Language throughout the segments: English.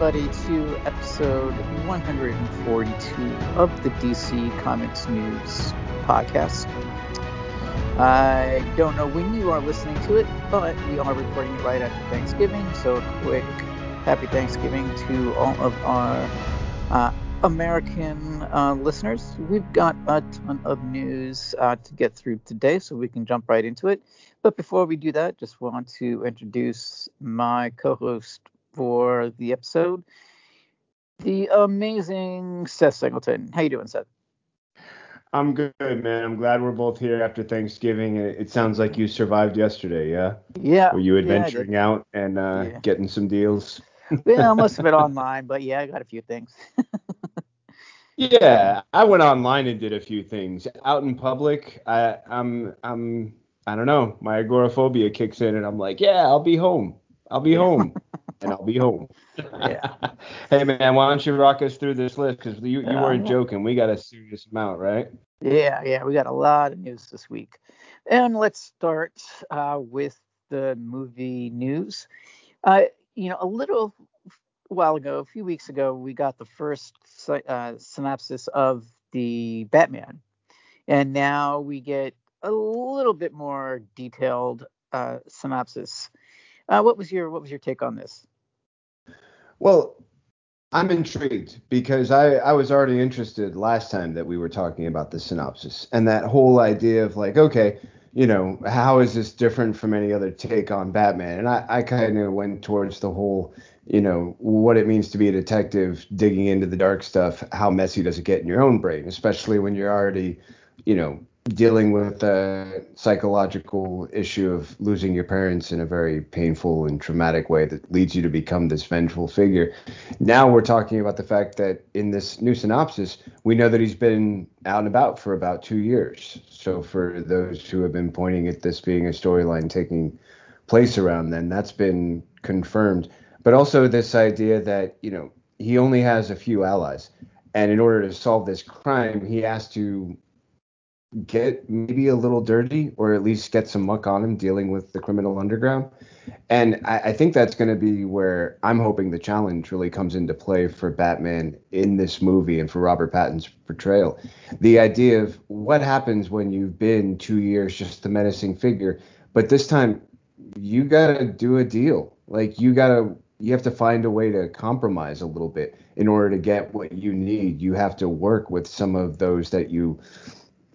Everybody, to episode 142 of the DC Comics News podcast. I don't know when you are listening to it, but we are recording it right after Thanksgiving. So, a quick happy Thanksgiving to all of our uh, American uh, listeners. We've got a ton of news uh, to get through today, so we can jump right into it. But before we do that, just want to introduce my co-host for the episode, the amazing Seth Singleton. How you doing, Seth? I'm good, man. I'm glad we're both here after Thanksgiving. It sounds like you survived yesterday, yeah? Yeah. Were you adventuring yeah, out and uh, yeah. getting some deals? yeah, most of it online, but yeah, I got a few things. yeah, I went online and did a few things. Out in public, I, I'm I'm I don't know, my agoraphobia kicks in and I'm like, yeah, I'll be home. I'll be home. and I'll be home. yeah. hey man, why don't you rock us through this list? Because you, you weren't joking. We got a serious amount, right? Yeah, yeah, we got a lot of news this week. And let's start uh, with the movie news. Uh, you know, a little while ago, a few weeks ago, we got the first uh, synopsis of the Batman, and now we get a little bit more detailed uh, synopsis. Uh, what was your what was your take on this? Well, I'm intrigued because I, I was already interested last time that we were talking about the synopsis and that whole idea of like, okay, you know, how is this different from any other take on Batman? And I, I kind of went towards the whole, you know, what it means to be a detective digging into the dark stuff. How messy does it get in your own brain, especially when you're already, you know, dealing with a psychological issue of losing your parents in a very painful and traumatic way that leads you to become this vengeful figure. Now we're talking about the fact that in this new synopsis, we know that he's been out and about for about two years. So for those who have been pointing at this being a storyline taking place around then, that's been confirmed. But also this idea that, you know, he only has a few allies. And in order to solve this crime, he has to get maybe a little dirty or at least get some muck on him dealing with the criminal underground. And I, I think that's going to be where I'm hoping the challenge really comes into play for Batman in this movie and for Robert Pattinson's portrayal. The idea of what happens when you've been two years just the menacing figure, but this time you got to do a deal. Like you got to you have to find a way to compromise a little bit in order to get what you need. You have to work with some of those that you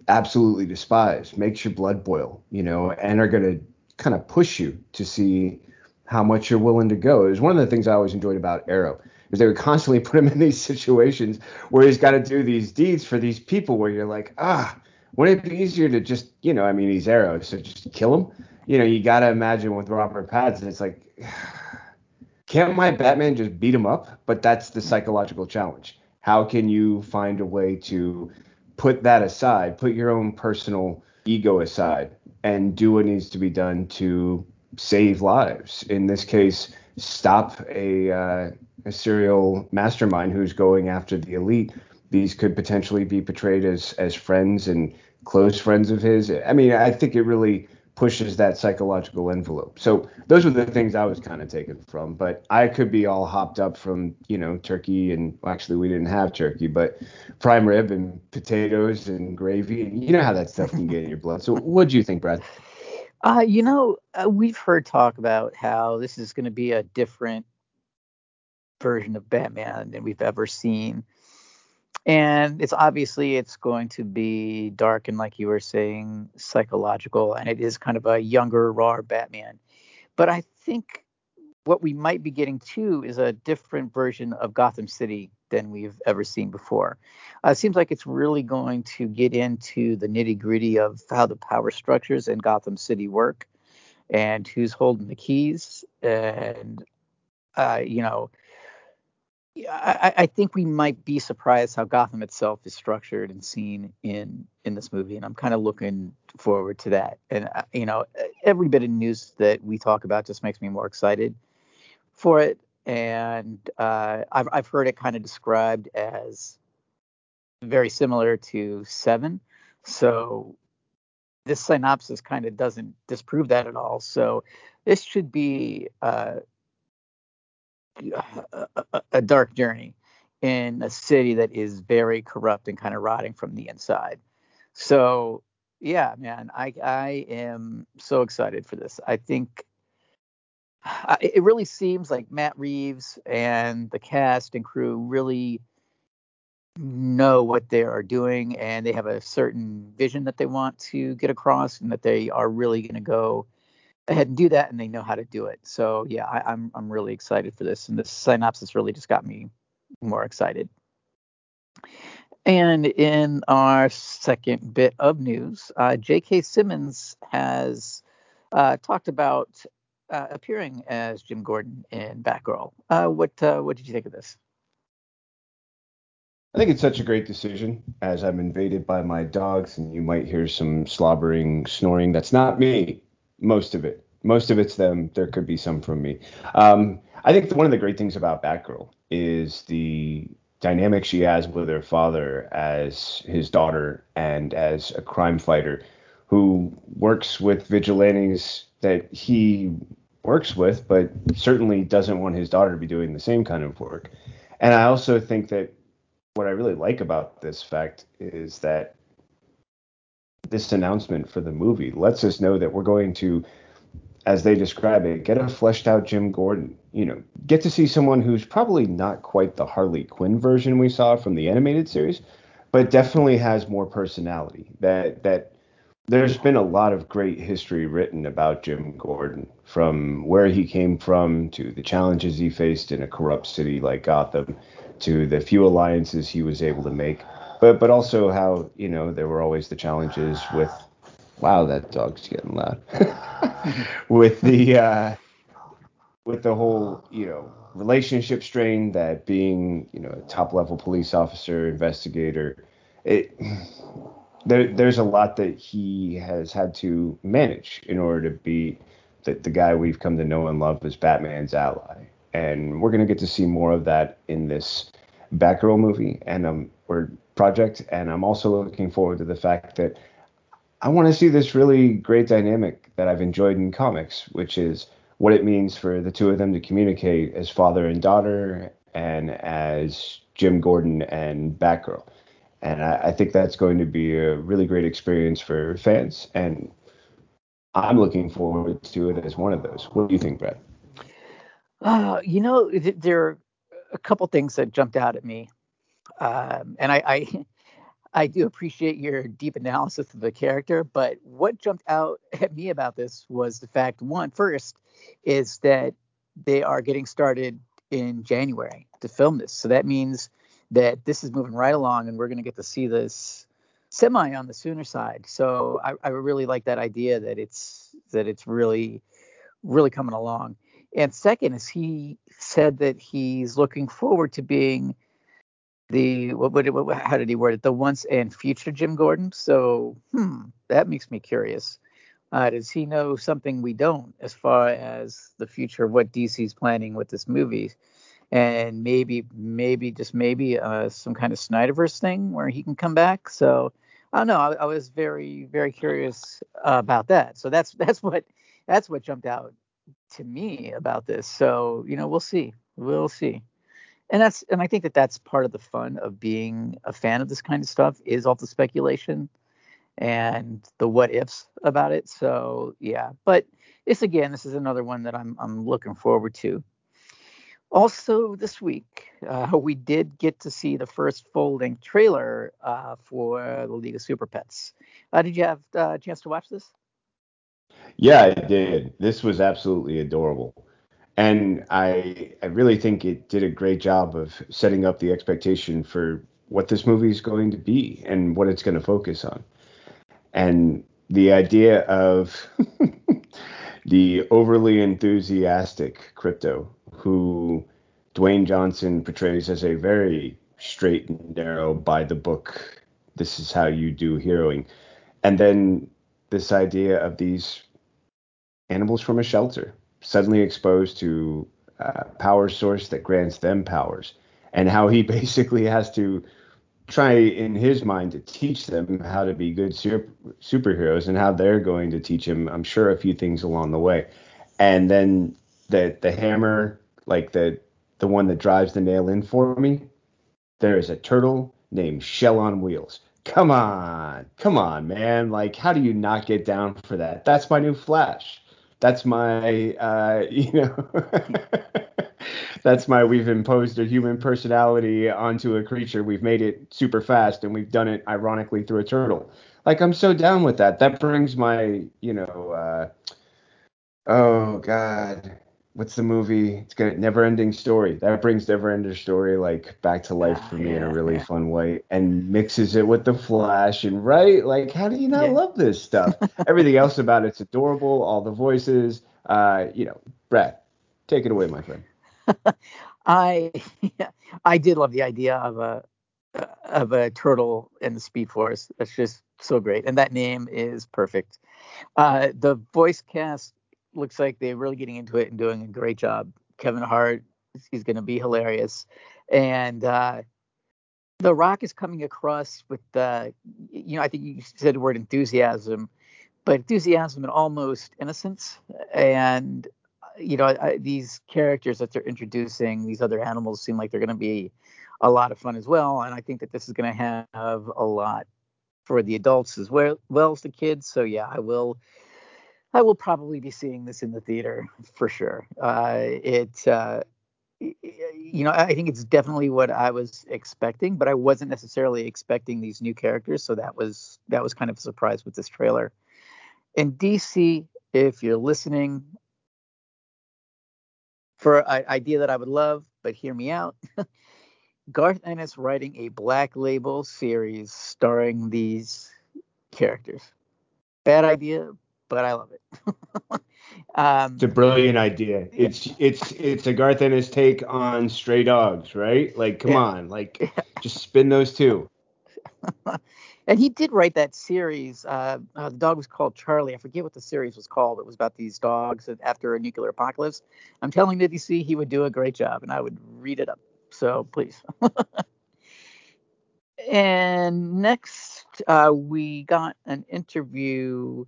absolutely despise, makes your blood boil, you know, and are going to kind of push you to see how much you're willing to go. It was one of the things I always enjoyed about Arrow, is they would constantly put him in these situations where he's got to do these deeds for these people where you're like, ah, wouldn't it be easier to just, you know, I mean, he's Arrow, so just kill him? You know, you got to imagine with Robert Pattinson, it's like, can't my Batman just beat him up? But that's the psychological challenge. How can you find a way to put that aside, put your own personal ego aside, and do what needs to be done to save lives. In this case, stop a, uh, a serial mastermind who's going after the elite. These could potentially be portrayed as as friends and close friends of his. I mean, I think it really pushes that psychological envelope. So those were the things I was kind of taken from. But I could be all hopped up from, you know, turkey and actually we didn't have turkey, but prime rib and potatoes and gravy. And you know how that stuff can get in your blood. So what do you think, Brad? Uh, you know, uh, we've heard talk about how this is going to be a different version of Batman than we've ever seen and it's obviously it's going to be dark and like you were saying psychological and it is kind of a younger raw batman. But i think what we might be getting too is a different version of gotham city than we've ever seen before. Uh, it seems like it's really going to get into the nitty gritty of how the power structures in gotham city work and who's holding the keys. And uh, you know I, I, think we might be surprised how Gotham itself is structured and seen in in this movie, and I'm kind of looking forward to that. And uh, you know, every bit of news that we talk about just makes me more excited for it. And uh, I've I've heard it kind of described as very similar to Seven, so this synopsis kind of doesn't disprove that at all. So this should be uh, a, a dark journey in a city that is very corrupt and kind of rotting from the inside. So yeah, man, I I am so excited for this. I think it really seems like Matt Reeves and the cast and crew really know what they are doing and they have a certain vision that they want to get across and that they are really going to go ahead and do that and they know how to do it. So yeah, I, am I'm, I'm really excited for this and this synopsis really just got me more excited. And in our second bit of news, uh, J.K. Simmons has uh, talked about uh, appearing as Jim Gordon in Batgirl. Uh, what uh, what did you think of this? I think it's such a great decision. As I'm invaded by my dogs, and you might hear some slobbering, snoring. That's not me. Most of it. Most of it's them. There could be some from me. Um, I think one of the great things about Batgirl is the dynamic she has with her father as his daughter and as a crime fighter who works with vigilantes that he works with, but certainly doesn't want his daughter to be doing the same kind of work. And I also think that what I really like about this fact is that this announcement for the movie lets us know that we're going to, as they describe it, get a fleshed out Jim Gordon. You know, get to see someone who's probably not quite the Harley Quinn version we saw from the animated series, but definitely has more personality. That that there's been a lot of great history written about Jim Gordon, from where he came from to the challenges he faced in a corrupt city like Gotham, to the few alliances he was able to make, but but also how you know there were always the challenges with. Wow, that dog's getting loud. with the uh, with the whole you know relationship strain that being you know a top level police officer investigator it there, there's a lot that he has had to manage in order to be the, the guy we've come to know and love as Batman's ally. And we're gonna get to see more of that in this Batgirl movie and um or project. And I'm also looking forward to the fact that I want to see this really great dynamic that I've enjoyed in comics, which is what it means for the two of them to communicate as father and daughter and as Jim Gordon and Batgirl and I, I, think that's going to be a really great experience for fans. And I'm looking forward to it as one of those. What do you think, Brad? Uh, you know, there are a couple things that jumped out at me, um, and I, I, I do appreciate your deep analysis of the character. But what jumped out at me about this was the fact, one, first, is that they are getting started in January to film this, so that means that this is moving right along and we're going to get to see this semi on the sooner side. So I, I really like that idea that it's that it's really really coming along. And second is he said that he's looking forward to being the what would what, how did he word it the once and future Jim Gordon. So hmm, that makes me curious. Uh, does he know something we don't as far as the future of what DC's planning with this movie? and maybe maybe just maybe uh, some kind of Snyderverse thing where he can come back. So I don't know. I, I was very very curious uh, about that. So that's that's what that's what jumped out to me about this. So you know we'll see we'll see. And that's and I think that that's part of the fun of being a fan of this kind of stuff is all the speculation and the what ifs about it. So yeah, but this again, this is another one that I'm I'm looking forward to. Also, this week, uh, we did get to see the first full length trailer uh, for the League of Super Pets. Uh, did you have uh, a chance to watch this? Yeah, I did. This was absolutely adorable. And I, I really think it did a great job of setting up the expectation for what this movie is going to be and what it's going to focus on. And the idea of the overly enthusiastic Krypto who Dwayne Johnson portrays as a very straight and narrow, by the book, this is how you do heroing. And then this idea of these animals from a shelter suddenly exposed to a power source that grants them powers, and how he basically has to try in his mind to teach them how to be good super, superheroes and how they're going to teach him i'm sure a few things along the way and then the the hammer like the the one that drives the nail in for me, there is a turtle named Shell on Wheels. Come on, come on, man. Like, how do you not get down for that? That's my new Flash. That's my, uh, you know, that's my. We've imposed a human personality onto a creature. We've made it super fast, and we've done it ironically through a turtle. Like, I'm so down with that. That brings my, you know, uh, oh god, what's the movie? It's got Never Ending Story. That brings Never Ending Story like back to life for me yeah, in a really yeah. fun way, and mixes it with the Flash. And right, like, how do you not yeah. love this stuff? Everything else about it's adorable. All the voices. Uh, you know, Brad, take it away, my friend. I I did love the idea of a of a turtle in the Speed Force. That's just so great, and that name is perfect. Uh, the voice cast looks like they're really getting into it and doing a great job. Kevin Hart, he's going to be hilarious, and uh, The Rock is coming across with the, you know, I think you said the word enthusiasm, but enthusiasm and almost innocence, and you know, I, these characters that they're introducing, these other animals seem like they're going to be a lot of fun as well, and I think that this is going to have a lot for the adults as well, well as the kids. So yeah, I will I will probably be seeing this in the theater for sure. Uh, it, uh, you know, I think it's definitely what I was expecting, but I wasn't necessarily expecting these new characters, so that was that was kind of a surprise with this trailer. And DC, if you're listening, for an idea that I would love, but hear me out. Garth Ennis writing a Black Label series starring these characters. Bad idea, but I love it. um, it's a brilliant idea. It's it's it's a Garth Ennis take on Stray Dogs, right? Like, come yeah. on, like yeah. just spin those two. and he did write that series. Uh, uh, the dog was called Charlie. I forget what the series was called. It was about these dogs after a nuclear apocalypse. I'm telling DC he would do a great job, and I would read it up. So please. and next, uh, we got an interview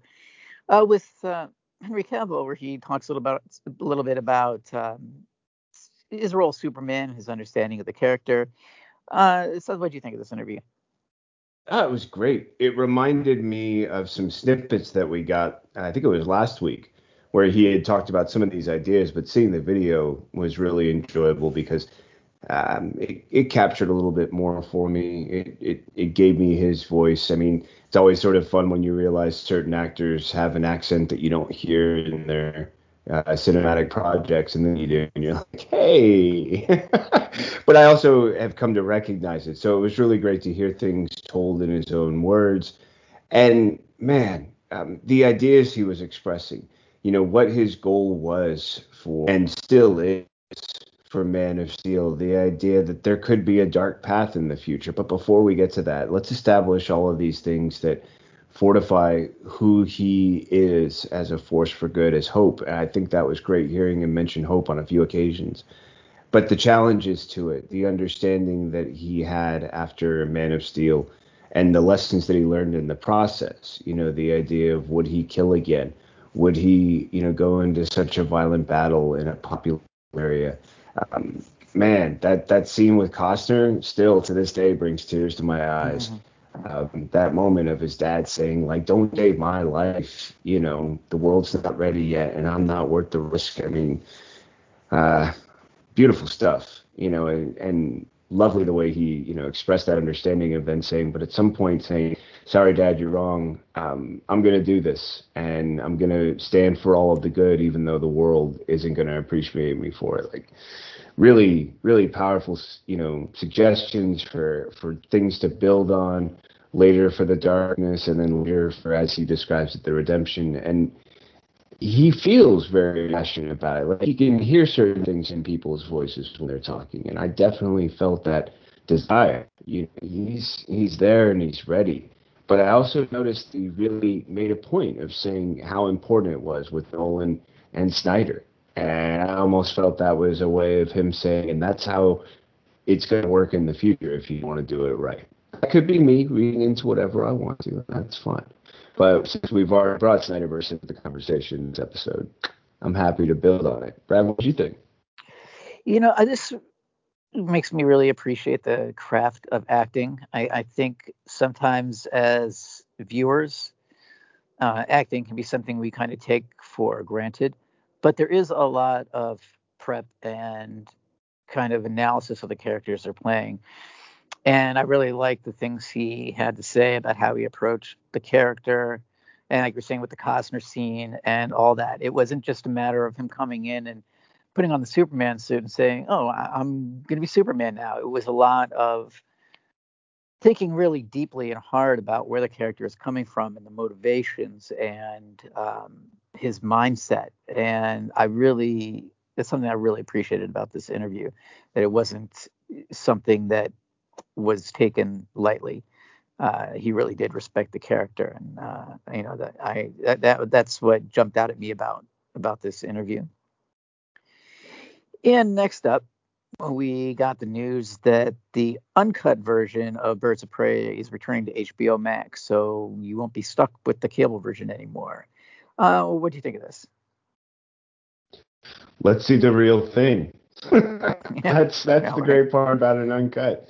uh, with uh, Henry Cavill, where he talks a little about a little bit about um, his role Superman, his understanding of the character. Uh, so, what do you think of this interview? Oh, it was great. It reminded me of some snippets that we got. I think it was last week, where he had talked about some of these ideas, but seeing the video was really enjoyable because um, it, it captured a little bit more for me. It, it it gave me his voice. I mean, it's always sort of fun when you realize certain actors have an accent that you don't hear in their uh, cinematic projects, and then you do, and you're like, hey. but I also have come to recognize it. So it was really great to hear things told in his own words, and man, um, the ideas he was expressing. You know what his goal was for, and still is for Man of Steel, the idea that there could be a dark path in the future. But before we get to that, let's establish all of these things that fortify who he is as a force for good, as hope. And I think that was great hearing him mention hope on a few occasions. But the challenges to it, the understanding that he had after Man of Steel, and the lessons that he learned in the process, you know, the idea of would he kill again? Would he, you know, go into such a violent battle in a popular area? Um, man, that that scene with Costner still to this day brings tears to my eyes. Mm-hmm. Um, that moment of his dad saying like, "Don't save my life," you know, the world's not ready yet, and I'm not worth the risk. I mean, uh, beautiful stuff, you know, and, and lovely the way he, you know, expressed that understanding of then saying, but at some point saying, "Sorry, Dad, you're wrong. Um, I'm gonna do this, and I'm gonna stand for all of the good, even though the world isn't gonna appreciate me for it." Like really really powerful you know suggestions for for things to build on later for the darkness and then later for as he describes it the redemption and he feels very passionate about it like he can hear certain things in people's voices when they're talking and i definitely felt that desire you he's he's there and he's ready but i also noticed he really made a point of saying how important it was with nolan and snyder and I almost felt that was a way of him saying, and that's how it's going to work in the future if you want to do it right. That could be me reading into whatever I want to. That's fine. But since we've already brought Snyderverse into the conversation this episode, I'm happy to build on it. Brad, what do you think? You know, this makes me really appreciate the craft of acting. I, I think sometimes as viewers, uh, acting can be something we kind of take for granted, but there is a lot of prep and kind of analysis of the characters they're playing. And I really like the things he had to say about how he approached the character. And like you're saying with the Costner scene and all that, it wasn't just a matter of him coming in and putting on the Superman suit and saying, "Oh, I'm going to be Superman now." It was a lot of thinking really deeply and hard about where the character is coming from and the motivations and um, his mindset. And I really, that's something I really appreciated about this interview, that it wasn't something that was taken lightly. Uh, he really did respect the character, and uh, you know that I that, that that's what jumped out at me about about this interview. And next up, we got the news that the uncut version of Birds of Prey is returning to HBO Max, so you won't be stuck with the cable version anymore. Uh, what do you think of this? Let's see the real thing. that's that's yeah, the great part about an uncut.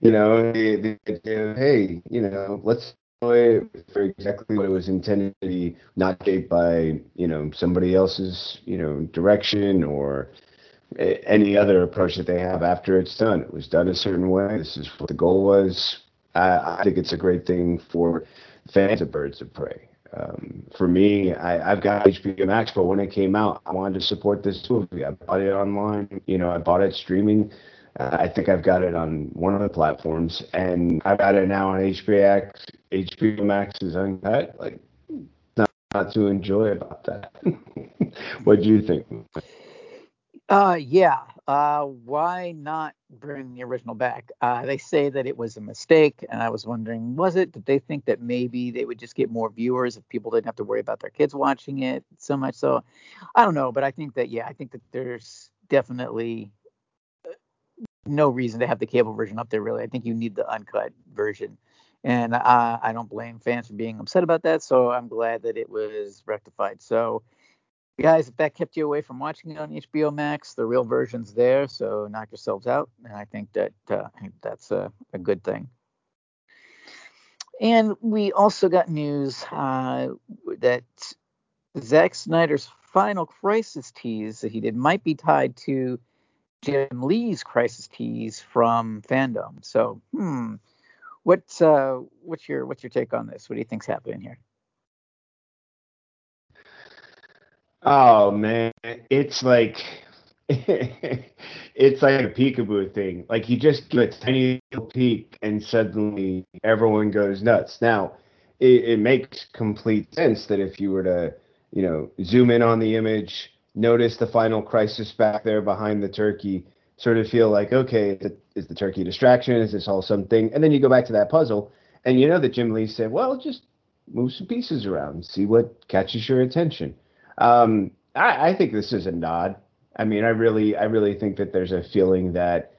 You know, the, the, hey, you know, let's play it for exactly what it was intended to be, not shaped by you know somebody else's you know direction or any other approach that they have after it's done. It was done a certain way. This is what the goal was. I, I think it's a great thing for fans of Birds of Prey. Um, for me, I, have got HBO Max, but when it came out, I wanted to support this movie. I bought it online. You know, I bought it streaming. Uh, I think I've got it on one of the platforms, and I've got it now on HBO Max. HBO Max is uncut. Like, not, not to enjoy about that. what do you think? Uh, yeah. Uh, why not bring the original back? Uh, they say that it was a mistake, and I was wondering, was it? Did they think that maybe they would just get more viewers if people didn't have to worry about their kids watching it so much? So, I don't know, but I think that yeah, I think that there's definitely uh, no reason to have the cable version up there. Really, I think you need the uncut version, and uh, I don't blame fans for being upset about that. So I'm glad that it was rectified. So guys, if that kept you away from watching it on HBO Max, the real version's there, so knock yourselves out. And I think that uh, that's a, a, good thing. And we also got news uh, that Zack Snyder's final Crisis tease that he did might be tied to Jim Lee's Crisis tease from FanDome. So, hmm, what's uh, what's your what's your take on this? What do you think's happening here? Oh man, it's like it's like a peekaboo thing. Like you just give a tiny little peek and suddenly everyone goes nuts. Now, it, it makes complete sense that if you were to, you know, zoom in on the image, notice the final crisis back there behind the turkey, sort of feel like, okay, is the turkey distraction? Is this all something? And then you go back to that puzzle, and you know that Jim Lee said, well, just move some pieces around, and see what catches your attention. Um, I, I think this is a nod. I mean, I really, I really think that there's a feeling that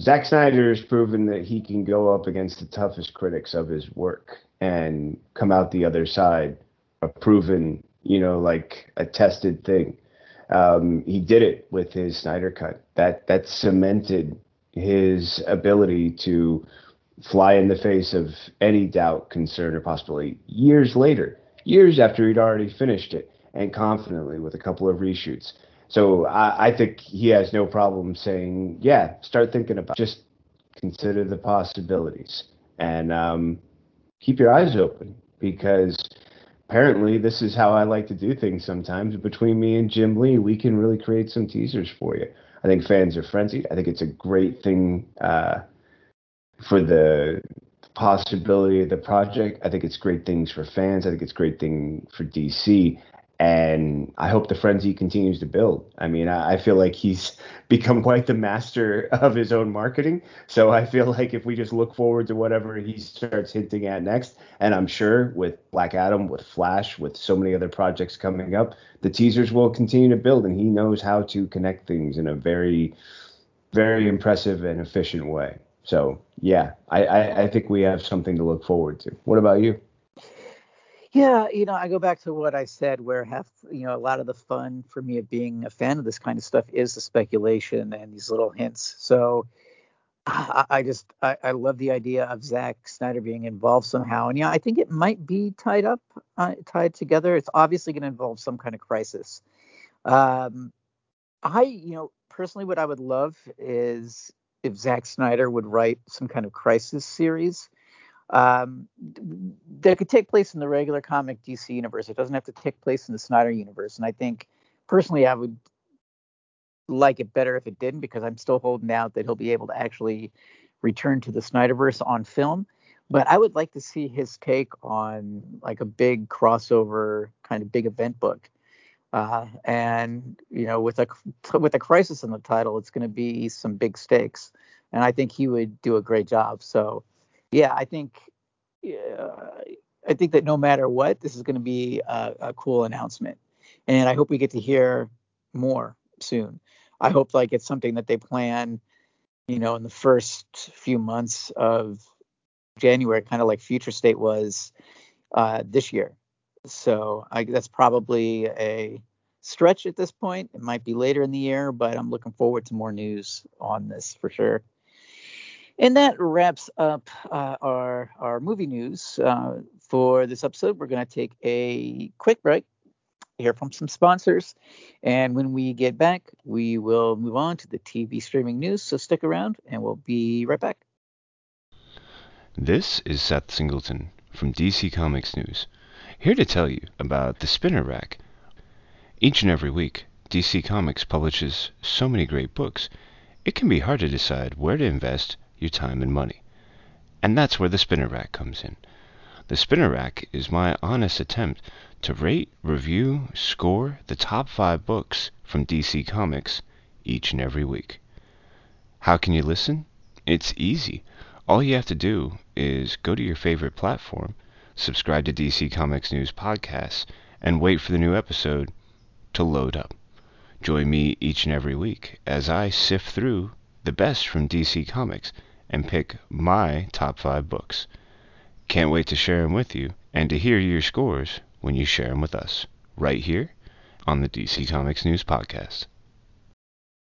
Zack Snyder has proven that he can go up against the toughest critics of his work and come out the other side a proven, you know, like a tested thing. Um, he did it with his Snyder cut. That that cemented his ability to fly in the face of any doubt, concern, or possibility years later years after he'd already finished it and confidently with a couple of reshoots. So I, I think he has no problem saying, yeah, start thinking about just consider the possibilities and um, keep your eyes open because apparently this is how I like to do things sometimes. Between me and Jim Lee, we can really create some teasers for you. I think fans are frenzied. I think it's a great thing uh, for the possibility of the project. I think it's great things for fans. I think it's great thing for DC. And I hope the frenzy continues to build. I mean, I, I feel like he's become quite the master of his own marketing. So I feel like if we just look forward to whatever he starts hinting at next, and I'm sure with Black Adam, with Flash, with so many other projects coming up, the teasers will continue to build, and he knows how to connect things in a very, very impressive and efficient way. So yeah, I, I, I think we have something to look forward to. What about you? Yeah, you know, I go back to what I said, where half, you know, a lot of the fun for me of being a fan of this kind of stuff is the speculation and these little hints. So I, I just, I, I, love the idea of Zack Snyder being involved somehow, and yeah, I think it might be tied up, uh, tied together. It's obviously going to involve some kind of crisis. Um, I, you know, personally, what I would love is if Zack Snyder would write some kind of crisis series um, that could take place in the regular comic DC universe. It doesn't have to take place in the Snyder universe. And I think personally, I would like it better if it didn't because I'm still holding out that he'll be able to actually return to the Snyderverse on film. But I would like to see his take on like a big crossover kind of big event book. Uh, and you know, with a with a crisis in the title, it's going to be some big stakes, and I think he would do a great job. So yeah, I think yeah, I think that no matter what, this is going to be a, a, cool announcement, and I hope we get to hear more soon. I hope like it's something that they plan, you know, in the first few months of January, kind of like Future State was uh, this year. So I, that's probably a stretch at this point. It might be later in the year, but I'm looking forward to more news on this for sure. And that wraps up uh, our our movie news uh, for this episode. We're going to take a quick break, hear from some sponsors, and when we get back, we will move on to the TV streaming news. So stick around, and we'll be right back. This is Seth Singleton from DC Comics News, here to tell you about the Spinner Rack. Each and every week, DC Comics publishes so many great books, it can be hard to decide where to invest your time and money. And that's where the spinner rack comes in. The spinner rack is my honest attempt to rate, review, score the top five books from DC Comics each and every week. How can you listen? It's easy. All you have to do is go to your favorite platform, subscribe to DC Comics News Podcasts, and wait for the new episode to load up. Join me each and every week as I sift through the best from DC Comics and pick my top five books. Can't wait to share them with you and to hear your scores when you share them with us, right here on the DC Comics News Podcast.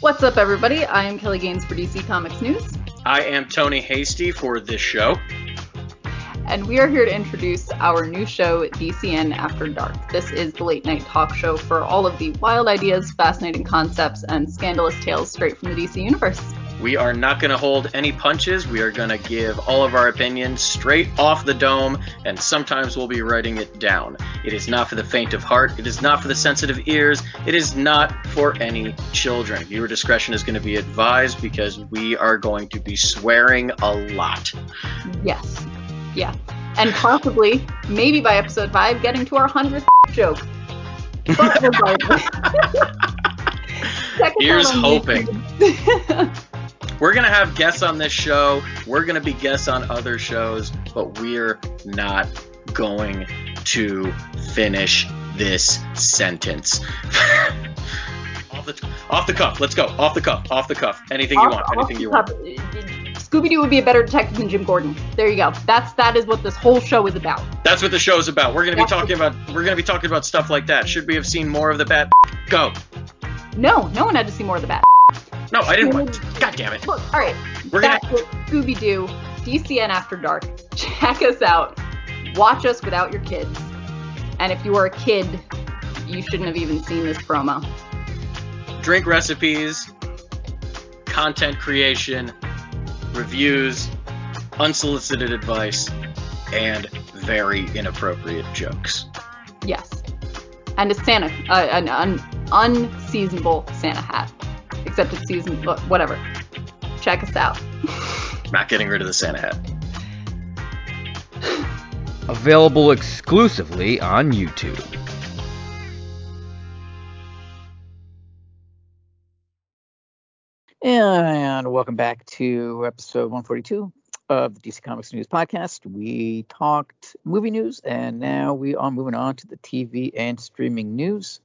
What's up, everybody? I am Kelly Gaines for DC Comics News. I am Tony Hasty for this show. And we are here to introduce our new show, DCN After Dark. This is the late night talk show for all of the wild ideas, fascinating concepts, and scandalous tales straight from the DC universe. We are not going to hold any punches. We are going to give all of our opinions straight off the dome, and sometimes we'll be writing it down. It is not for the faint of heart. It is not for the sensitive ears. It is not for any children. Viewer discretion is going to be advised because we are going to be swearing a lot. Yes. Yeah. And possibly, maybe by episode five, getting to our 100th joke. Here's hoping. We're going to have guests on this show. We're going to be guests on other shows, but we're not going to finish this sentence. off, the, off the cuff. Let's go. Off the cuff. Off the cuff. Anything off, you want. Anything you want. Scooby Doo would be a better detective than Jim Gordon. There you go. That's that is what this whole show is about. That's what the show is about. We're gonna be talking about we're gonna be talking about stuff like that. Should we have seen more of the bat? Go. No, no one had to see more of the bat. No, I didn't want. God damn it. Look, all right. We're That's gonna Scooby Doo, DCN After Dark. Check us out. Watch us without your kids. And if you are a kid, you shouldn't have even seen this promo. Drink recipes, content creation, reviews, unsolicited advice, and very inappropriate jokes. Yes. And a Santa, uh, an un- unseasonable Santa hat except it's season uh, whatever. Check us out. Not getting rid of the Santa hat. Available exclusively on YouTube. And welcome back to episode 142 of the DC Comics News Podcast. We talked movie news, and now we are moving on to the TV and streaming news.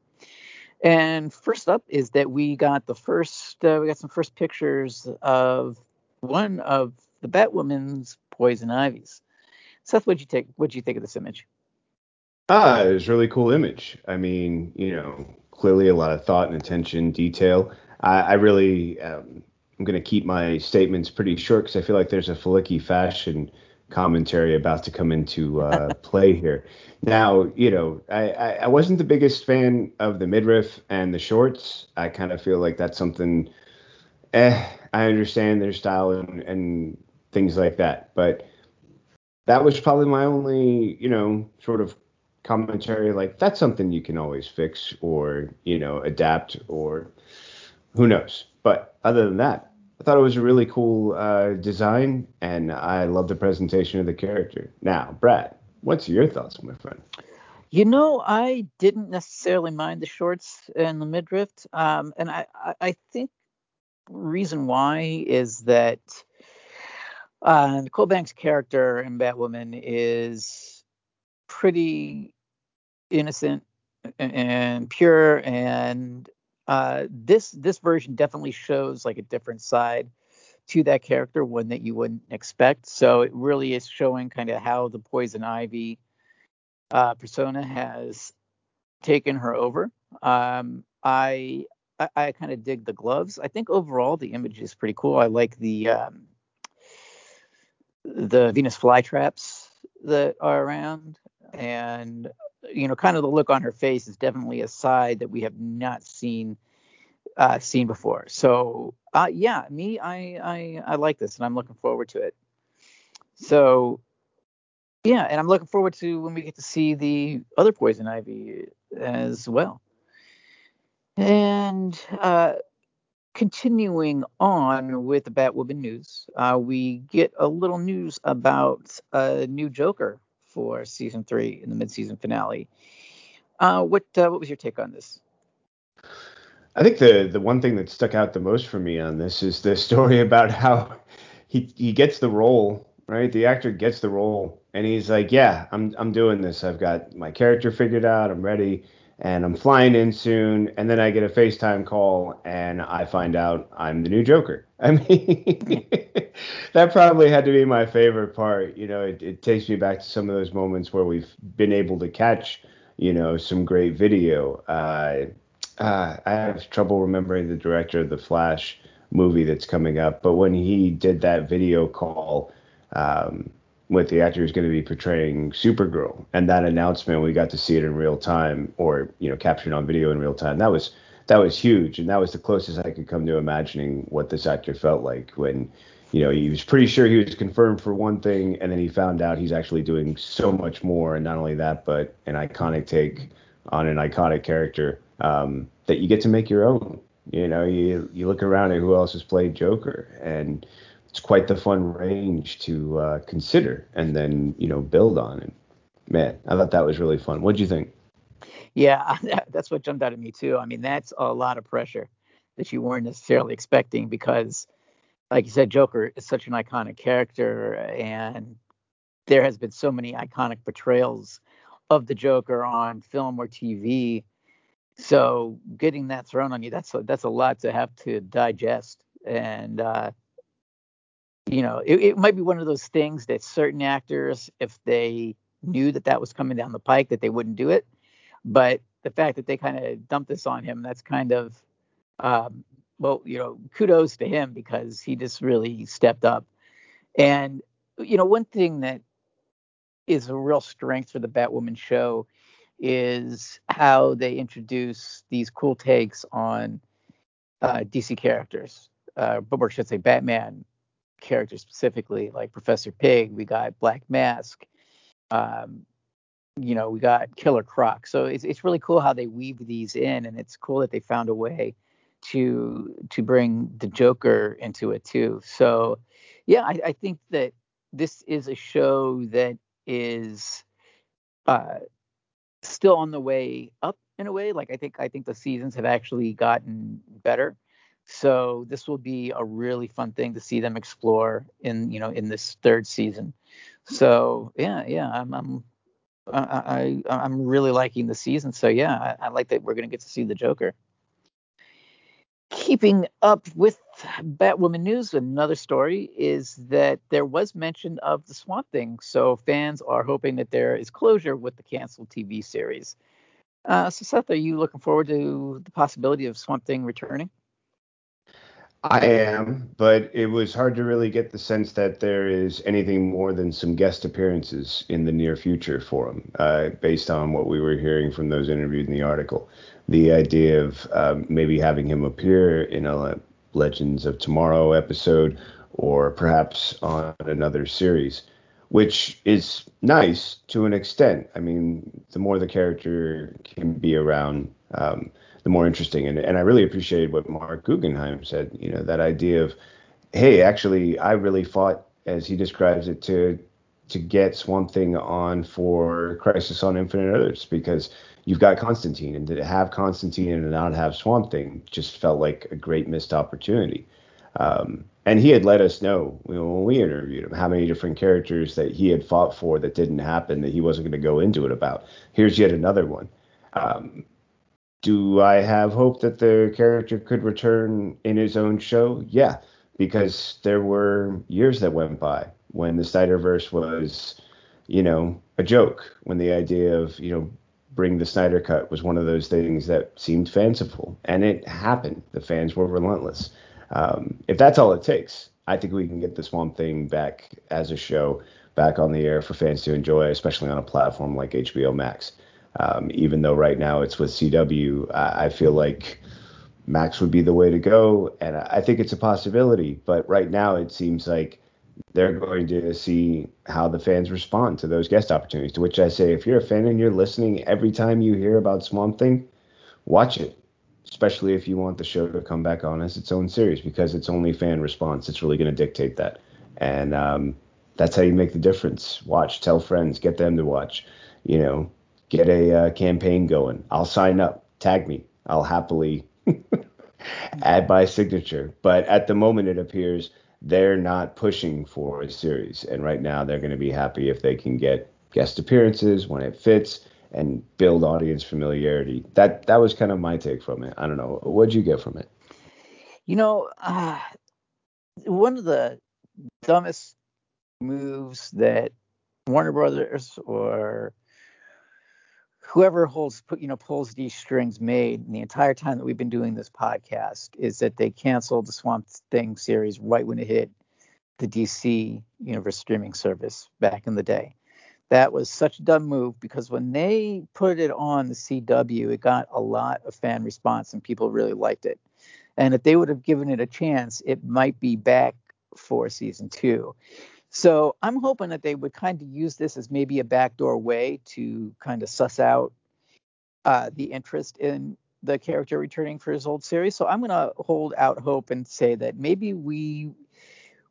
And first up is that we got the first, uh, we got some first pictures of one of the Batwoman's poison ivies. Seth, what'd you take? What'd you think of this image? Ah, it was a really cool image. I mean, you know, clearly a lot of thought and attention, detail. I, I really, um, I'm going to keep my statements pretty short because I feel like there's a flicky fashion commentary about to come into uh, play here. Now, you know, I, I, wasn't the biggest fan of the midriff and the shorts. I kind of feel like that's something. Eh, I understand their style and, and things like that, but that was probably my only, you know, sort of commentary. Like that's something you can always fix or you know adapt or who knows. But other than that, I thought it was a really cool uh, design, and I love the presentation of the character. Now, Brad, what's your thoughts, my friend? You know, I didn't necessarily mind the shorts and the midriff, um, and I, I, think reason why is that uh, Nicole Banks' character in Batwoman is pretty innocent and pure, and uh, this this version definitely shows like a different side to that character, one that you wouldn't expect. So it really is showing kind of how the poison ivy uh, persona has taken her over. Um, I I, I kind of dig the gloves. I think overall the image is pretty cool. I like the um, the Venus flytraps that are around, and you know, kind of the look on her face is definitely a side that we have not seen uh, seen before. So uh, yeah, me, I, I I like this, and I'm looking forward to it. So yeah, and I'm looking forward to when we get to see the other poison ivy as well. And uh, continuing on with the Batwoman news, uh, we get a little news about a new Joker for season three in the mid-season finale. Uh, what uh, what was your take on this? I think the the one thing that stuck out the most for me on this is the story about how he he gets the role, right? The actor gets the role, and he's like, "Yeah, I'm I'm doing this. I've got my character figured out. I'm ready." And I'm flying in soon. And then I get a FaceTime call and I find out I'm the new Joker. I mean, that probably had to be my favorite part. You know, it, it takes me back to some of those moments where we've been able to catch, you know, some great video. Uh, uh, I have trouble remembering the director of the Flash movie that's coming up, but when he did that video call, um, with the actor who's going to be portraying Supergirl, and that announcement we got to see it in real time, or you know, captured on video in real time. That was that was huge, and that was the closest I could come to imagining what this actor felt like when, you know, he was pretty sure he was confirmed for one thing, and then he found out he's actually doing so much more, and not only that, but an iconic take on an iconic character um, that you get to make your own. You know, you you look around at who else has played Joker, and it's quite the fun range to uh, consider and then you know build on it. Man, I thought that was really fun. What'd you think? Yeah, that's what jumped out at me too. I mean, that's a lot of pressure that you weren't necessarily expecting because, like you said, Joker is such an iconic character, and there has been so many iconic portrayals of the Joker on film or TV. So getting that thrown on you, that's a, that's a lot to have to digest. And uh, you know, it, it might be one of those things that certain actors, if they knew that that was coming down the pike, that they wouldn't do it. But the fact that they kind of dumped this on him, that's kind of, um, well, you know, kudos to him because he just really stepped up. And, you know, one thing that is a real strength for the Batwoman show is how they introduce these cool takes on uh, DC characters, uh, but or should say Batman characters specifically, like Professor Pig. We got Black Mask. Um, you know, we got Killer Croc. So it's it's really cool how they weave these in, and it's cool that they found a way to to bring the Joker into it too. So yeah, I, I think that this is a show that is uh, still on the way up in a way. Like I think I think the seasons have actually gotten better So this will be a really fun thing to see them explore in you know in this third season. So yeah, yeah, I'm I'm I, I am really liking the season. So yeah, I, I like that we're gonna get to see the Joker. Keeping up with Batwoman news, another story is that there was mention of the Swamp Thing. So fans are hoping that there is closure with the canceled TV series. Uh, so Seth, are you looking forward to the possibility of Swamp Thing returning? I am, but it was hard to really get the sense that there is anything more than some guest appearances in the near future for him, uh, based on what we were hearing from those interviewed in the article. The idea of um, maybe having him appear in a Legends of Tomorrow episode or perhaps on another series, which is nice to an extent. I mean, the more the character can be around, um, the more interesting. And and I really appreciated what Marc Guggenheim said. You know, that idea of, hey, actually, I really fought, as he describes it, to to get Swamp Thing on for Crisis on Infinite Earths because you've got Constantine, and to have Constantine and not have Swamp Thing just felt like a great missed opportunity. Um, and he had let us know you know, when we interviewed him how many different characters that he had fought for that didn't happen that he wasn't going to go into it about. Here's yet another one. Um, do I have hope that the character could return in his own show? Yeah, because there were years that went by when the Snyderverse was, you know, a joke. When the idea of you know bring the Snyder Cut was one of those things that seemed fanciful, and it happened. The fans were relentless. Um, if that's all it takes, I think we can get the Swamp Thing back as a show, back on the air for fans to enjoy, especially on a platform like HBO Max. Um, even though right now it's with CW, I, I feel like Max would be the way to go, and I think it's a possibility. But right now, it seems like they're going to see how the fans respond to those guest opportunities. To which I say, if you're a fan and you're listening every time you hear about Swamp Thing, watch it. Especially if you want the show to come back on as its own series, because it's only fan response. It's really going to dictate that, and um, that's how you make the difference. Watch, tell friends, get them to watch. You know, get a uh, campaign going. I'll sign up. Tag me. I'll happily add my signature. But at the moment, it appears they're not pushing for a series. And right now, they're going to be happy if they can get guest appearances when it fits and build audience familiarity. That that was kind of my take from it. I don't know. What'd you get from it? You know, uh, one of the dumbest moves that Warner Brothers or whoever holds you know pulls these strings made the entire time that we've been doing this podcast is that they canceled the Swamp Thing series right when it hit the DC Universe streaming service back in the day. That was such a dumb move because when they put it on the CW, it got a lot of fan response and people really liked it. And if they would have given it a chance, it might be back for season two. So I'm hoping that they would kind of use this as maybe a backdoor way to kind of suss out uh, the interest in the character returning for his old series. So I'm going to hold out hope and say that maybe we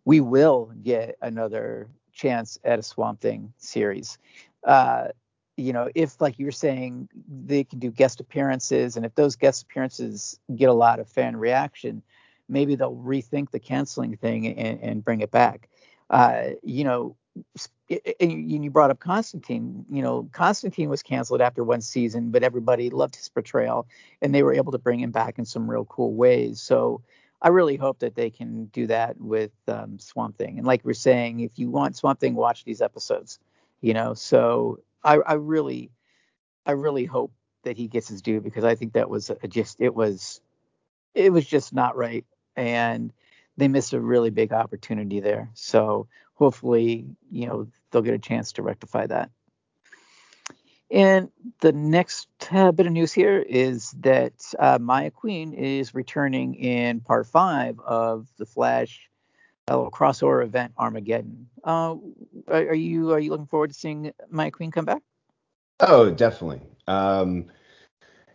we will get another chance at a Swamp Thing series. Uh, you know, if like you were saying, they can do guest appearances, and if those guest appearances get a lot of fan reaction, maybe they'll rethink the canceling thing and, and bring it back uh, you know, and you brought up Constantine. You know, Constantine was canceled after one season, but everybody loved his portrayal, and they were able to bring him back in some real cool ways. So I really hope that they can do that with um, Swamp Thing. And like we're saying, if you want Swamp Thing, watch these episodes. You know, so I, I really, I really hope that he gets his due because I think that was a, just it was, it was just not right. And they missed a really big opportunity there. So hopefully, you know, they'll get a chance to rectify that. And the next uh, bit of news here is that uh, Mia Queen is returning in part five of the Flash uh, crossover event Armageddon. Uh, are you are you looking forward to seeing Mia Queen come back? Oh, definitely. Um,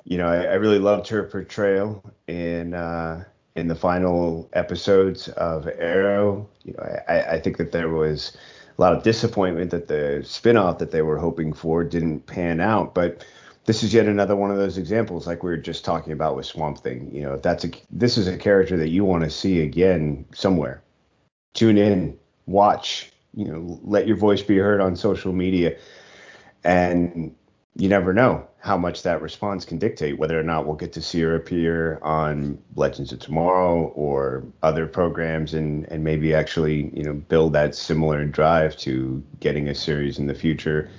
you know, I, I, really loved her portrayal in uh, in the final episodes of Arrow. You know, I, I think that there was a lot of disappointment that the spinoff that they were hoping for didn't pan out. But this is yet another one of those examples, like we were just talking about with Swamp Thing. You know, if that's a this is a character that you want to see again somewhere, tune in, watch. You know, let your voice be heard on social media, and you never know how much that response can dictate whether or not we'll get to see her appear on Legends of Tomorrow or other programs and and maybe actually you know build that similar drive to getting a series in the future.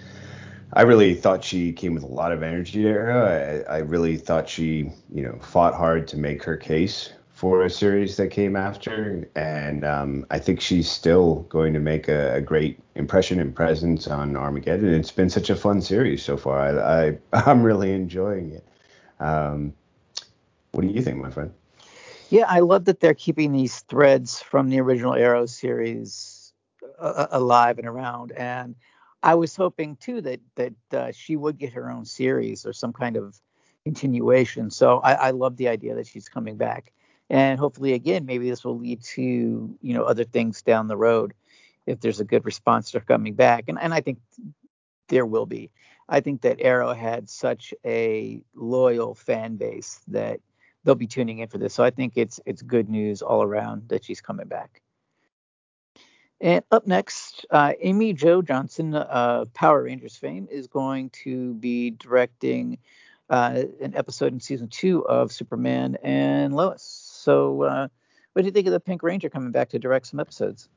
I really thought she came with a lot of energy to her. I, I really thought she you know fought hard to make her case for a series that came after, and um, I think she's still going to make a, a, great impression and presence on Armageddon. It's been such a fun series so far. I, I am really enjoying it. Um, what do you think, my friend? Yeah, I love that they're keeping these threads from the original Arrow series uh, alive and around, and I was hoping too that that uh, she would get her own series or some kind of continuation. So I, I love the idea that she's coming back and hopefully again maybe this will lead to you know other things down the road if there's a good response to coming back. And and I think there will be. I think that Arrow had such a loyal fan base that they'll be tuning in for this. So I think it's it's good news all around that she's coming back. And up next, uh, Amy Jo Johnson of Power Rangers fame is going to be directing uh, an episode in season two of Superman and Lois. So, uh, what do you think of the Pink Ranger coming back to direct some episodes?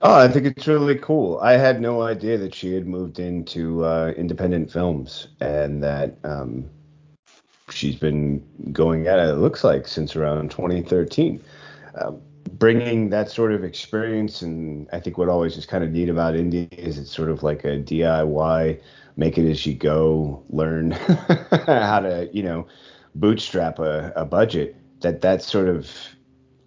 Oh, I think it's really cool. I had no idea that she had moved into uh, independent films and that um, she's been going at it, it looks like, since around 2013. Um, bringing that sort of experience, and I think what always is kind of neat about indie is it's sort of like a DIY, make it as you go, learn how to, you know, bootstrap a, a budget that that sort of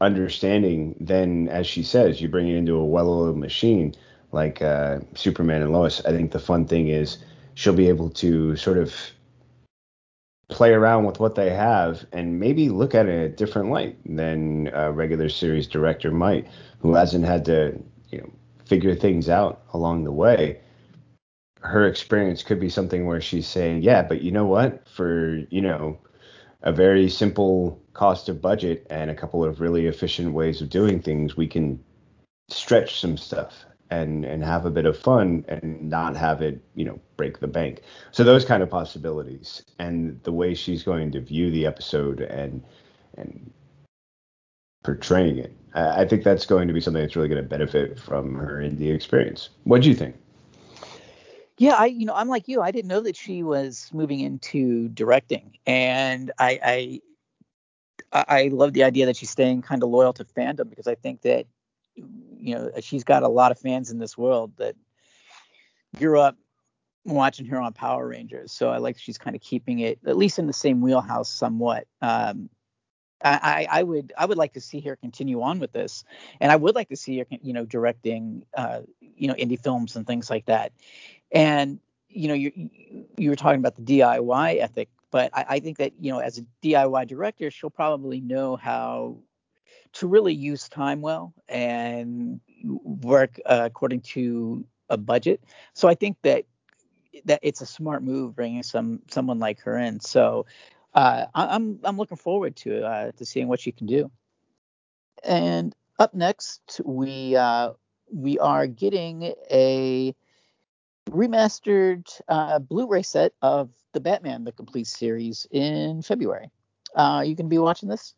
understanding then as she says you bring it into a well-oiled machine like uh, superman and lois. I think the fun thing is she'll be able to sort of play around with what they have and maybe look at it in a different light than a regular series director might who hasn't had to you know figure things out along the way. Her experience could be something where she's saying yeah but you know what? For you know a very simple cost of budget and a couple of really efficient ways of doing things, we can stretch some stuff and and have a bit of fun and not have it you know break the bank. So those kind of possibilities and the way she's going to view the episode and and portraying it i think that's going to be something that's really going to benefit from her indie experience. What do you think? Yeah, I you know I'm like you. I didn't know that she was moving into directing, and I I I love the idea that she's staying kind of loyal to fandom because I think that you know she's got a lot of fans in this world that grew up watching her on Power Rangers. So I like she's kind of keeping it at least in the same wheelhouse somewhat. Um, I, I would I would like to see her continue on with this, and I would like to see her, you know, directing, uh, you know, indie films and things like that. And you know, you you were talking about the DIY ethic, but I, I think that you know, as a DIY director, she'll probably know how to really use time well and work uh, according to a budget. So I think that that it's a smart move bringing some someone like her in. So uh, I'm I'm looking forward to uh, to seeing what she can do. And up next, we uh, we are getting a remastered uh, Blu-ray set of the Batman the Complete series in February. Uh, you can be watching this.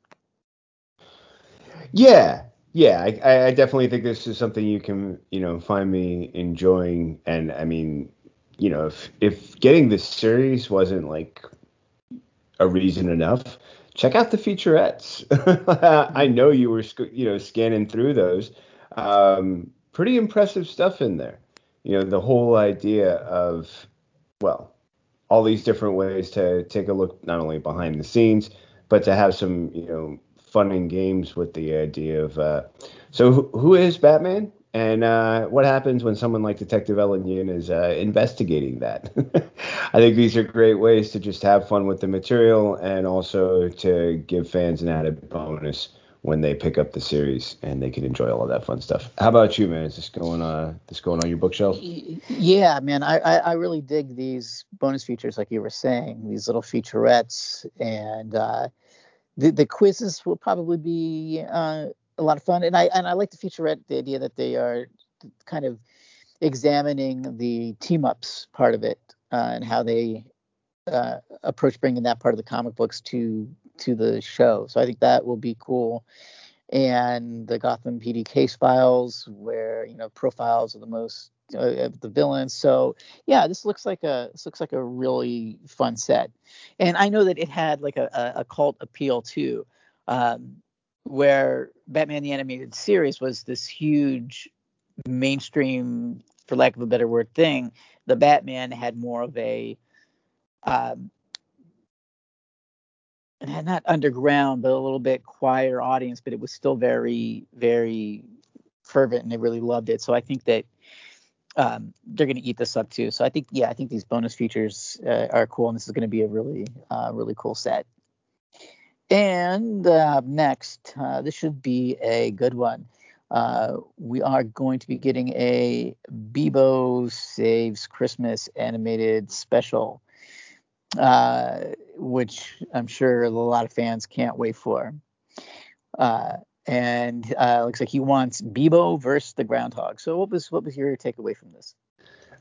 Yeah, yeah, I, I definitely think this is something you can you know find me enjoying, and I mean, you know, if if getting this series wasn't like a reason enough, check out the featurettes. I know you were you know scanning through those. Um, pretty impressive stuff in there. You know, the whole idea of well, all these different ways to take a look not only behind the scenes, but to have some you know fun and games with the idea of uh, so who, is Batman? And uh, what happens when someone like Detective Ellen Yin is uh, investigating that? I think these are great ways to just have fun with the material and also to give fans an added bonus when they pick up the series and they can enjoy all of that fun stuff. How about you, man? Is this going on this going on your bookshelf? Yeah, man, I, I, I really dig these bonus features, like you were saying, these little featurettes, and uh, the the quizzes will probably be uh, a lot of fun. And I and I like the featurette, the idea that they are kind of examining the team ups part of it uh, and how they uh, approach bringing that part of the comic books to to the show. So I think that will be cool. And the Gotham PD case files, where you know profiles of the most uh, of the villains. So yeah, this looks like a this looks like a really fun set. And I know that it had like a, a, cult appeal too, um, where Batman the Animated Series was this huge mainstream, for lack of a better word, thing. The Batman had more of a um, not underground, but a little bit quieter audience, but it was still very, very fervent, and they really loved it. So I think that um, they're going to eat this up too. So I think, yeah, I think these bonus features uh, are cool, and this is going to be a really, uh, really cool set. And uh, next, uh, this should be a good one. Uh, we are going to be getting a Beebo Saves Christmas animated special uh, which I'm sure a lot of fans can't wait for. Uh, and uh, looks like he wants Beebo versus the Groundhog. So what was what was your takeaway from this?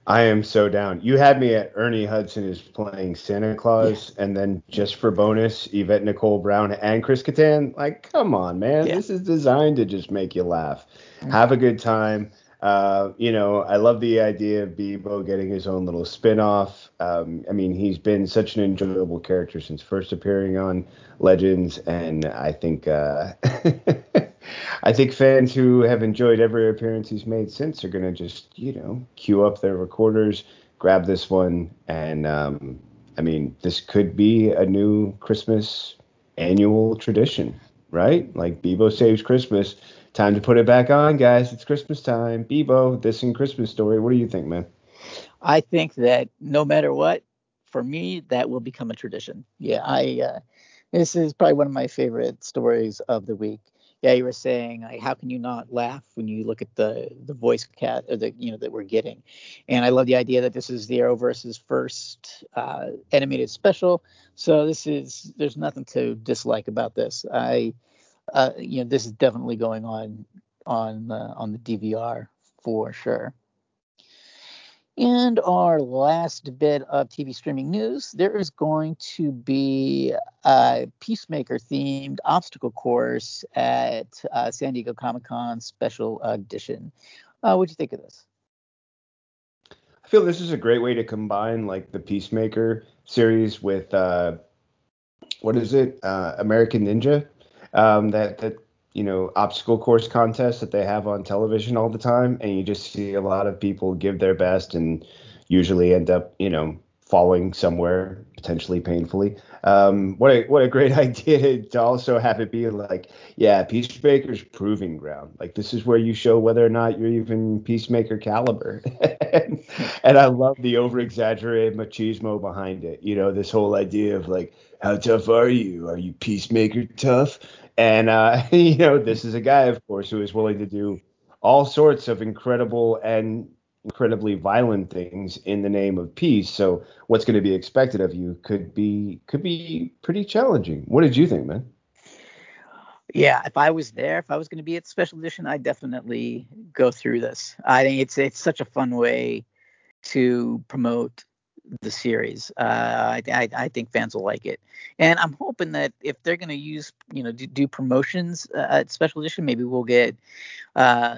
I am so down. You had me at Ernie Hudson is playing Santa Claus, yeah. and then just for bonus, Yvette Nicole Brown and Chris Kattan. Like, come on, man. Yeah. This is designed to just make you laugh. Mm-hmm. Have a good time. Uh, you know, I love the idea of Beebo getting his own little spin-off. Um, I mean, he's been such an enjoyable character since first appearing on Legends, and I think uh, I think fans who have enjoyed every appearance he's made since are gonna just, you know, queue up their recorders, grab this one, and um, I mean, this could be a new Christmas annual tradition, right? Like Beebo saves Christmas Time to put it back on, guys. It's Christmas time. Beebo, this and Christmas story. What do you think, man? I think that no matter what, for me, that will become a tradition. Yeah, I. Uh, this is probably one of my favorite stories of the week. Yeah, you were saying, like, how can you not laugh when you look at the the voice cat or the you know that we're getting? And I love the idea that this is the Arrowverse's first uh, animated special. So this is there's nothing to dislike about this. I uh, you know, this is definitely going on on uh, on the DVR for sure. And our last bit of TV streaming news, there is going to be a Peacemaker themed obstacle course at uh, San Diego Comic Con special edition. Uh, what do you think of this? I feel this is a great way to combine like the Peacemaker series with uh, what is it, uh, American Ninja? Um, that that you know obstacle course contests that they have on television all the time, and you just see a lot of people give their best and usually end up you know falling somewhere potentially painfully. Um, what a what a great idea to, to, also have it be like, yeah, Peacemaker's proving ground. Like this is where you show whether or not you're even Peacemaker caliber. and, and I love the over exaggerated machismo behind it. You know, this whole idea of like, how tough are you? Are you Peacemaker tough? And uh, you know, this is a guy, of course, who is willing to do all sorts of incredible and incredibly violent things in the name of peace. So what's going to be expected of you could be could be pretty challenging. What did you think, man? Yeah, if I was there, if I was going to be at special edition, I'd definitely go through this. I think it's it's such a fun way to promote the series. Uh, I, I, think fans will like it, and I'm hoping that if they're going to use you know do, do promotions uh, at special edition, maybe we'll get uh,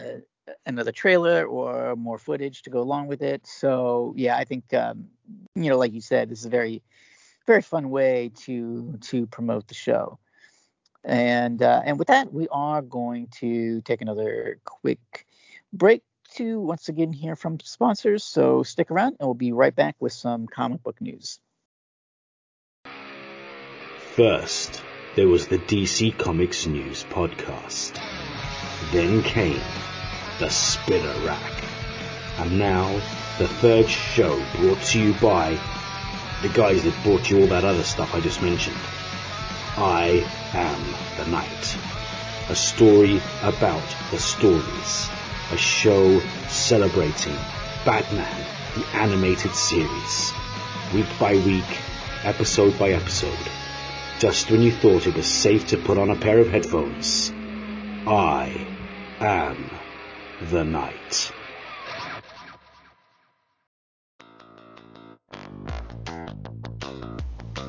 another trailer or more footage to go along with it. So yeah, I think um, you know, like you said, this is a very very fun way to to promote the show. And uh, and with that, we are going to take another quick break to once again hear from sponsors. So stick around, and we'll be right back with some comic book news. First, there was the DC Comics News podcast. Then came the Spinner Rack. And now, the third show brought to you by the guys that brought you all that other stuff I just mentioned. I am the Night. a story about the stories, a show celebrating Batman, the animated series, week by week, episode by episode. Just when you thought it was safe to put on a pair of headphones, I am the Night.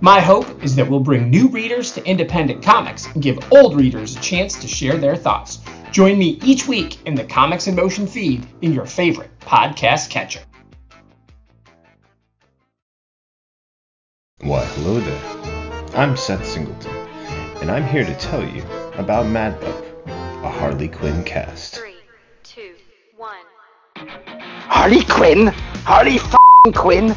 My hope is that we'll bring new readers to independent comics and give old readers a chance to share their thoughts. Join me each week in the Comics in Motion feed in your favorite podcast catcher. Why, hello there. I'm Seth Singleton, and I'm here to tell you about Mad Love, a Harley Quinn cast. Three, two, one. Harley Quinn? Harley f***ing Quinn?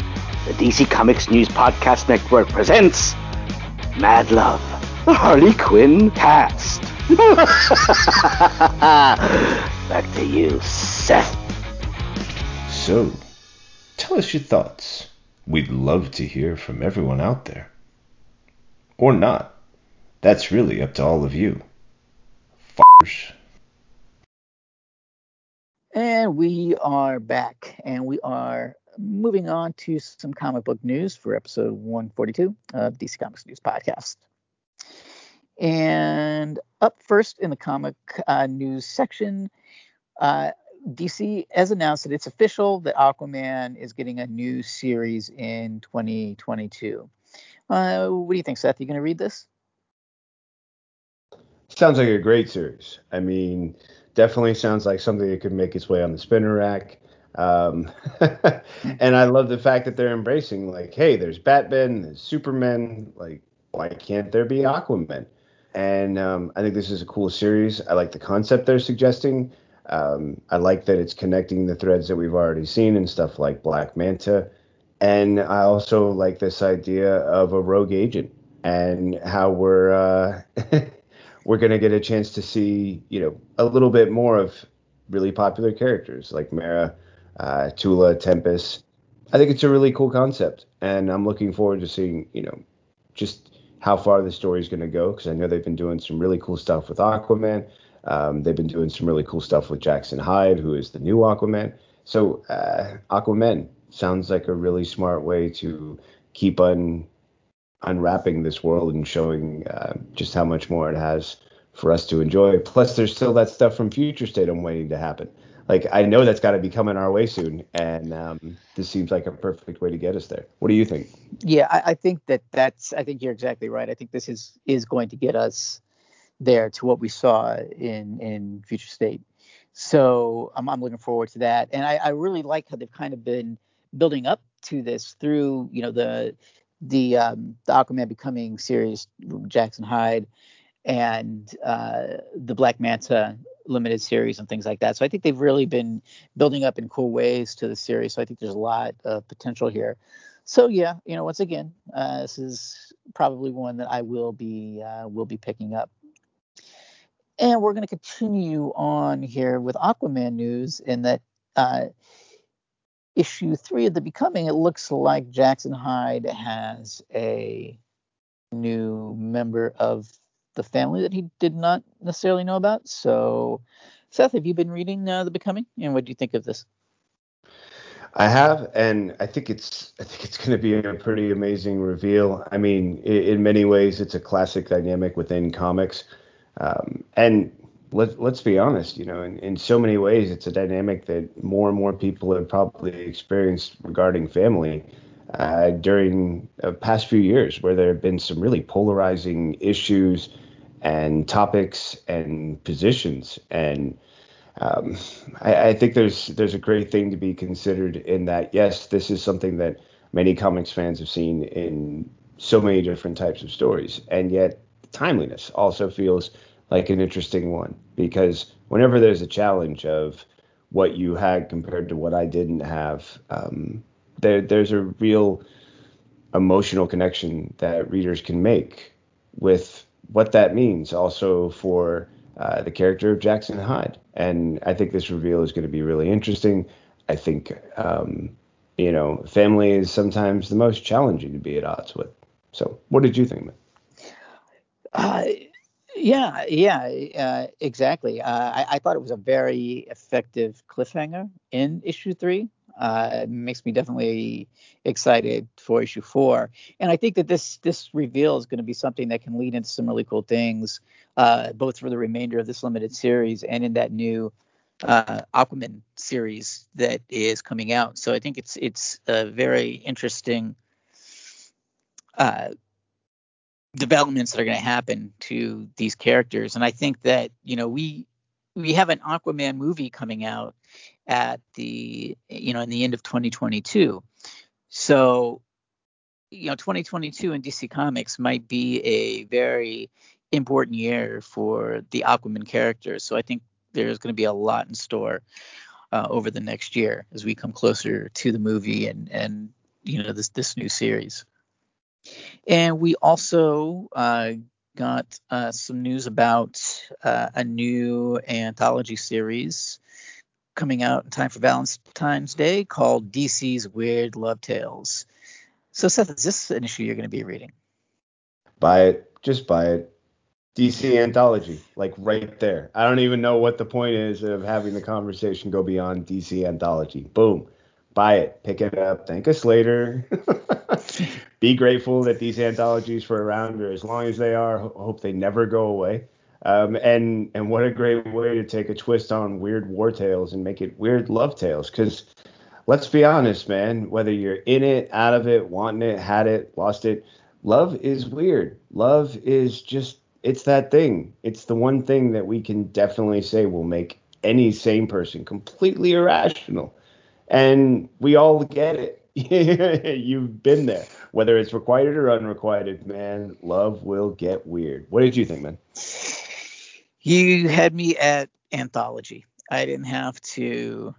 The DC Comics News Podcast Network presents Mad Love, the Harley Quinn cast. Back to you, Seth. So, tell us your thoughts. We'd love to hear from everyone out there. Or not. That's really up to all of you. F***ers. And we are back, and we are moving on to some comic book news for episode 142 of DC Comics News Podcast. And up first in the comic uh, news section, uh, DC has announced that it's official that Aquaman is getting a new series in 2022. Uh, what do you think, Seth? You going to read this? Sounds like a great series. I mean, definitely sounds like something that could make its way on the spinner rack. Um, and I love the fact that they're embracing like, hey, there's Batman, there's Superman. Like, why can't there be Aquaman? And um, I think this is a cool series. I like the concept they're suggesting. Um, I like that it's connecting the threads that we've already seen and stuff like Black Manta. And I also like this idea of a rogue agent and how we're uh, we're gonna get a chance to see, you know, a little bit more of really popular characters like Mera, uh, Tula, Tempest. I think it's a really cool concept, and I'm looking forward to seeing, you know, just how far the story is going to go because I know they've been doing some really cool stuff with Aquaman. Um, they've been doing some really cool stuff with Jackson Hyde, who is the new Aquaman. So uh, Aquaman sounds like a really smart way to keep on unwrapping this world and showing uh, just how much more it has for us to enjoy. Plus, there's still that stuff from Future State I'm waiting to happen. Like I know that's got to be coming our way soon, and um, this seems like a perfect way to get us there. What do you think? Yeah, I, I think that that's. I think you're exactly right. I think this is is going to get us there to what we saw in in Future State. So I'm, I'm looking forward to that, and I, I really like how they've kind of been building up to this through you know the the um, the Aquaman becoming serious Jackson Hyde and uh, the Black Manta limited series and things like that. So I think they've really been building up in cool ways to the series. So I think there's a lot of potential here. So yeah, you know, once again, uh, this is probably one that I will be uh, will be picking up. And we're going to continue on here with Aquaman news in that uh, issue three of the Becoming. It looks like Jackson Hyde has a new member of the family that he did not necessarily know about. So, Seth, have you been reading uh, The Becoming, and what do you think of this? I have, and I think it's I think it's going to be a pretty amazing reveal. I mean, in, in many ways, it's a classic dynamic within comics, um, and let let's be honest, you know, in, in so many ways, it's a dynamic that more and more people have probably experienced regarding family. Uh, during the past few years, where there have been some really polarizing issues and topics and positions. And um, I, I think there's there's a great thing to be considered in that. Yes, this is something that many comics fans have seen in so many different types of stories, and yet timeliness also feels like an interesting one because whenever there's a challenge of what you had compared to what I didn't have, um, there there's a real emotional connection that readers can make with what that means also for uh, the character of Jackson Hyde. And I think this reveal is going to be really interesting. I think, um, you know, family is sometimes the most challenging to be at odds with. So, what did you think, man? Uh, yeah, yeah, uh, exactly. Uh, I, I, thought it was a very effective cliffhanger in issue three. Uh, makes me definitely excited for issue four, and I think that this this reveal is going to be something that can lead into some really cool things, uh, both for the remainder of this limited series and in that new uh, Aquaman series that is coming out. So I think it's it's a very interesting uh, developments that are going to happen to these characters. And I think that you know we we have an Aquaman movie coming out at the you know in the end of 2022. So you know 2022 in DC Comics might be a very important year for the Aquaman characters. So I think there's going to be a lot in store uh, over the next year as we come closer to the movie and and you know this this new series. And we also uh, got uh, some news about uh, a new anthology series coming out in time for Valentine's Day called DC's Weird Love Tales. So, Seth, is this an issue you're going to be reading? Buy it. Just buy it. DC Anthology, like right there. I don't even know what the point is of having the conversation go beyond DC Anthology. Boom buy it, pick it up, thank us later. Be grateful that these anthologies for around or as long as they are. Hope they never go away. Um, and and what a great way to take a twist on weird war tales and make it weird love tales. Because let's be honest, man, whether you're in it, out of it, wanting it, had it, lost it, love is weird. Love is just it's that thing. It's the one thing that we can definitely say will make any sane person completely irrational and we all get it. You've been there, whether it's requited or unrequited, man. Love will get weird. What did you think, man? You had me at anthology. I didn't have to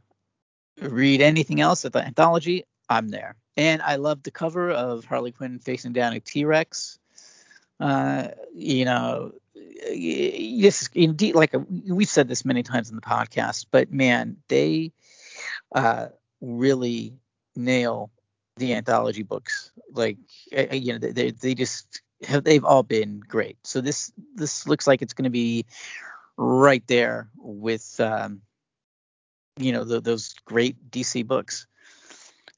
read anything else at the anthology. I'm there, and I love the cover of Harley Quinn facing down a T-Rex. Uh, you know, this indeed like we've said this many times in the podcast, but man, they uh, really nail the anthology books. Like you know, they they just have they've all been great. So this this looks like it's going to be right there with um, you know the, those great DC books.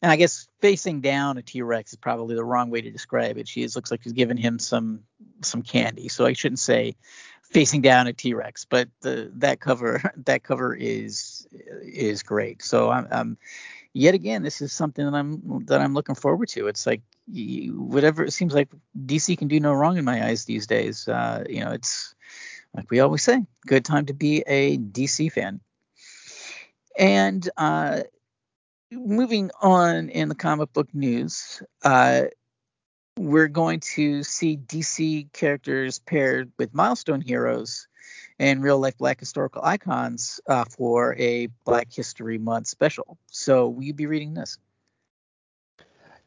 And I guess facing down a T-Rex is probably the wrong way to describe it. She is, looks like she's giving him some some candy. So I shouldn't say facing down a T-Rex, but the that cover that cover is is great. So I'm, I'm yet again this is something that I'm that I'm looking forward to. It's like whatever it seems like DC can do no wrong in my eyes these days. Uh, you know, it's like we always say, good time to be a DC fan. And uh, moving on in the comic book news, uh, we're going to see DC characters paired with milestone heroes and real life black historical icons uh, for a Black History Month special. So, will you be reading this?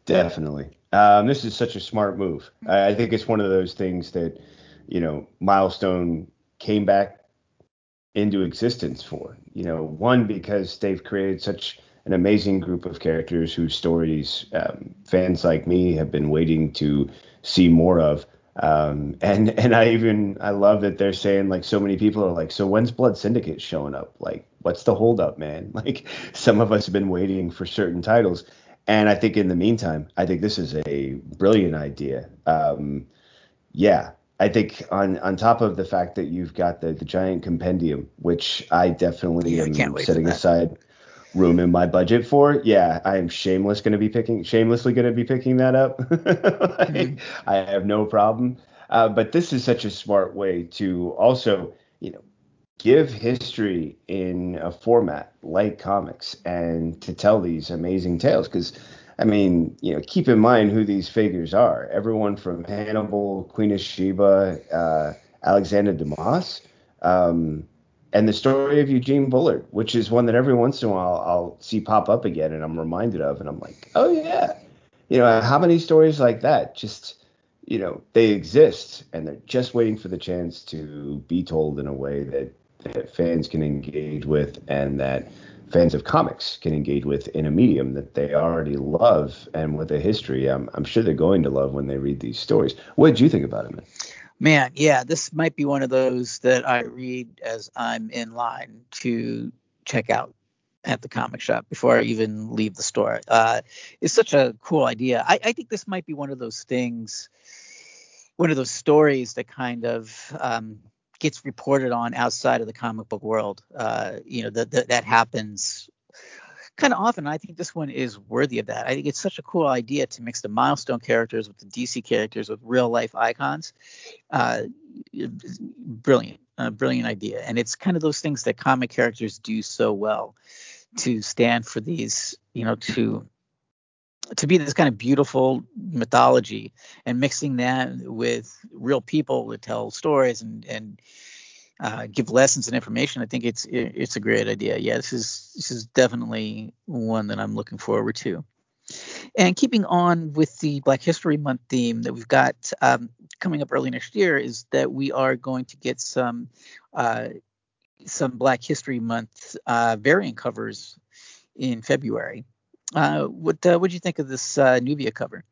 Definitely. Um, this is such a smart move. I, I think it's one of those things that, you know, Milestone came back into existence for. You know, one because they've created such an amazing group of characters whose stories um, fans like me have been waiting to see more of. Um, and and I even I love that they're saying like so many people are like, so when's Blood Syndicate showing up? Like, what's the holdup, man? Like, some of us have been waiting for certain titles, and I think in the meantime, I think this is a brilliant idea. Um, yeah, I think on on top of the fact that you've got the the giant compendium, which I definitely yeah, am setting aside room in my budget for, yeah, I am shameless going to be picking, shamelessly going to be picking that up. like, I have no problem. Uh, but this is such a smart way to also, give history in a format like comics and to tell these amazing tales. Because, I mean, you know, keep in mind who these figures are. Everyone from Hannibal, Queen of Sheba, uh, Alexander Dumas. Um, and the story of Eugene Bullard, which is one that every once in a while I'll see pop up again and I'm reminded of, and I'm like, oh yeah, you know, how many stories like that just, you know, they exist and they're just waiting for the chance to be told in a way that that fans can engage with and that fans of comics can engage with in a medium that they already love and with a history I'm, I'm sure they're going to love when they read these stories. What did you think about it, man? Man, yeah, this might be one of those that I read as I'm in line to check out at the comic shop before I even leave the store. Uh, it's such a cool idea. I, I, think this might be one of those things, one of those stories that kind of um, gets reported on outside of the comic book world. Uh, you know, that that happens kind of often. I think this one is worthy of that. I think it's such a cool idea to mix the milestone characters with the DC characters with real life icons. Uh, brilliant, brilliant idea. And it's kind of those things that comic characters do so well to stand for these, you know, to to be this kind of beautiful mythology and mixing that with real people that tell stories and and uh, give lessons and information, I think it's it's a great idea. Yeah, this is this is definitely one that I'm looking forward to. And keeping on with the Black History Month theme that we've got um, coming up early next year is that we are going to get some uh, some Black History Month uh, variant covers in February. Uh, what uh, what do you think of this uh, Nubia cover?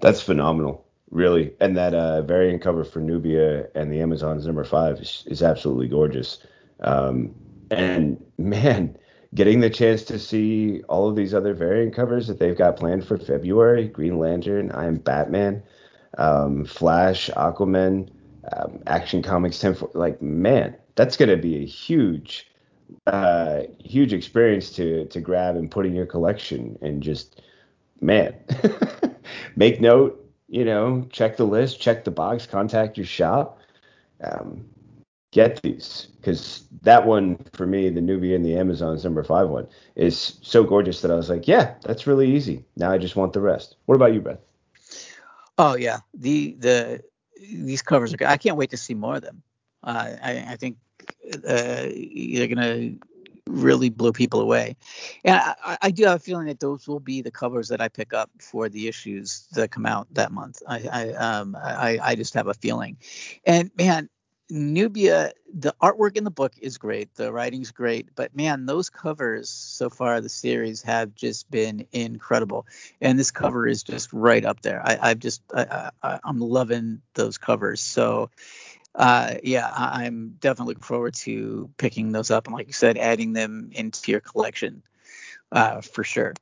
That's phenomenal really. And that uh, variant cover for Nubia and the Amazons number five is, is absolutely gorgeous. Um, and man, getting the chance to see all of these other variant covers that they've got planned for February Green Lantern, I Am Batman, um, Flash, Aquaman, um, Action Comics 10 like, man, that's going to be a huge. Uh, huge experience to to grab and put in your collection and just man make note you know, check the list, check the box, contact your shop. Um, get these because that one for me, the Nubia and the Amazon's number five one, is so gorgeous that I was like, yeah, that's really easy. Now I just want the rest. What about you, Brett? Oh yeah, the the these covers are. good. I can't wait to see more of them. Uh, I, I think uh, they're gonna really blow people away. And I, I, do have a feeling that those will be the covers that I pick up for the issues that come out that month. I I um I, I just have a feeling. And man, Nubia, the artwork in the book is great, the writing's great, but man, those covers so far the series have just been incredible, and this cover is just right up there. I, I've just I, I, I'm loving those covers. So uh, yeah, I'm definitely looking forward to picking those up and, like you said, adding them into your collection uh, for sure.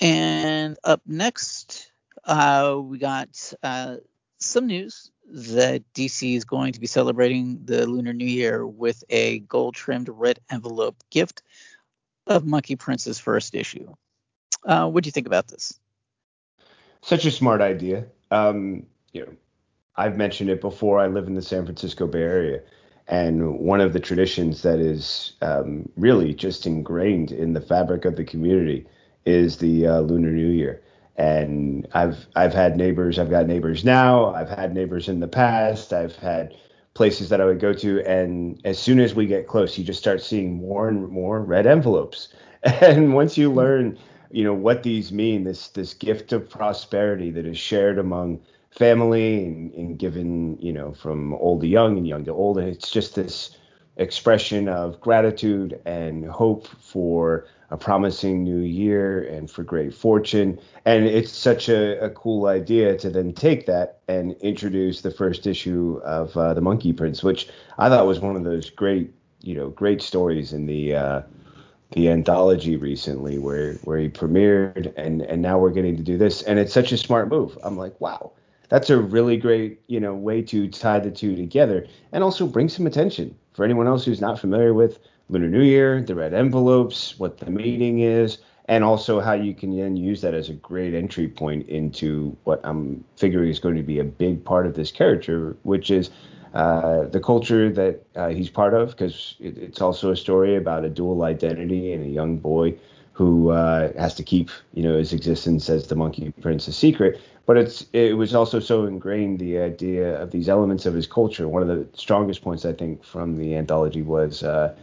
And up next, uh, we got uh, some news that DC is going to be celebrating the Lunar New Year with a gold trimmed red envelope gift of Monkey Prince's first issue. Uh, what do you think about this? Such a smart idea. Um, you know, I've mentioned it before. I live in the San Francisco Bay Area, and one of the traditions that is um, really just ingrained in the fabric of the community is the uh, Lunar New Year. And I've I've had neighbors. I've got neighbors now. I've had neighbors in the past. I've had places that I would go to, and as soon as we get close, you just start seeing more and more red envelopes. And once you learn, you know what these mean, this this gift of prosperity that is shared among family and, and given, you know, from old to young and young to old. And it's just this expression of gratitude and hope for a promising new year and for great fortune. And it's such a, a cool idea to then take that and introduce the first issue of uh, The Monkey Prince, which I thought was one of those great, you know, great stories in the. Uh, the anthology recently where where he premiered and and now we're getting to do this and it's such a smart move. I'm like, wow, that's a really great you know way to tie the two together and also bring some attention for anyone else who's not familiar with Lunar New Year, the red envelopes, what the meaning is, and also how you can then use that as a great entry point into what I'm figuring is going to be a big part of this character, which is uh, the culture that uh, he's part of, because it, it's also a story about a dual identity and a young boy who uh, has to keep, you know, his existence as the Monkey Prince a secret. But it's it was also so ingrained the idea of these elements of his culture. One of the strongest points I think from the anthology was uh,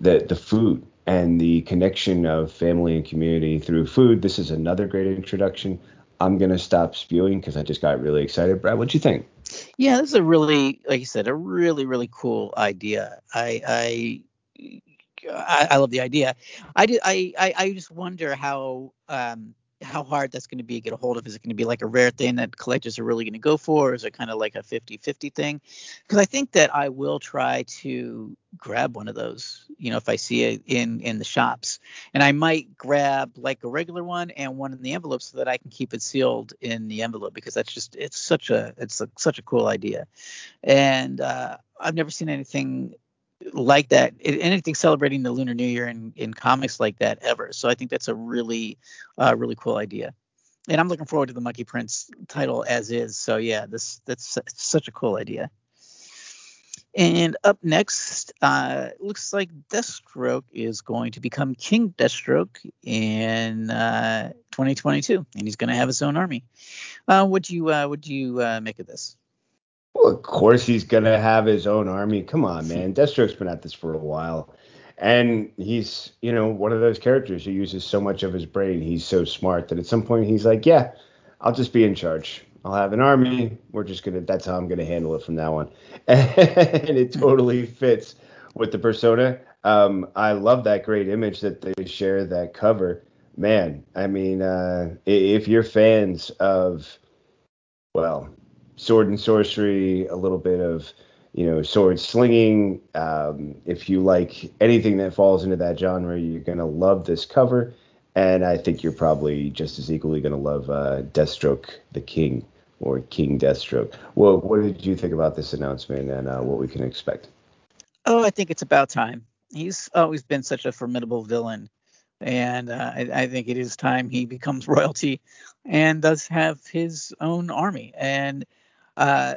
the the food and the connection of family and community through food. This is another great introduction. I'm gonna stop spewing because I just got really excited. Brad, what do you think? Yeah, this is a really, like you said, a really, really cool idea. I, I, I, I love the idea. I, did, I, I, I just wonder how, um, how hard that's going to be to get a hold of. Is it going to be like a rare thing that collectors are really going to go for? Or is it kind of like a 50 50 thing? Because I think that I will try to grab one of those, you know, if I see it in in the shops. And I might grab like a regular one and one in the envelope so that I can keep it sealed in the envelope because that's just it's such a it's a, such a cool idea. And uh, I've never seen anything like that anything celebrating the lunar new year in, in comics like that ever. So i think that's a really uh, really cool idea. And i'm looking forward to the monkey prince title as is. So yeah this that's such a cool idea. And up next uh looks like deathstroke is going to become king deathstroke in uh 2022 and he's going to have his own army. Uh what do you uh what do you uh make of this well, of course he's gonna have his own army. Come on, man. Deathstroke's been at this for a while. And he's, you know, one of those characters who uses so much of his brain. He's so smart that at some point he's like, Yeah, I'll just be in charge. I'll have an army. We're just gonna that's how I'm gonna handle it from now on. And it totally fits with the persona. Um, I love that great image that they share that cover. Man, I mean, uh, if you're fans of well, sword and sorcery, a little bit of you know sword slinging. Um, if you like anything that falls into that genre, you're gonna love this cover, and I think you're probably just as equally gonna love uh, Deathstroke, the King, or King Deathstroke. Well, what did you think about this announcement and uh, what we can expect? Oh, I think it's about time. He's always been such a formidable villain, and uh, I, I, think it is time he becomes royalty and does have his own army. And uh,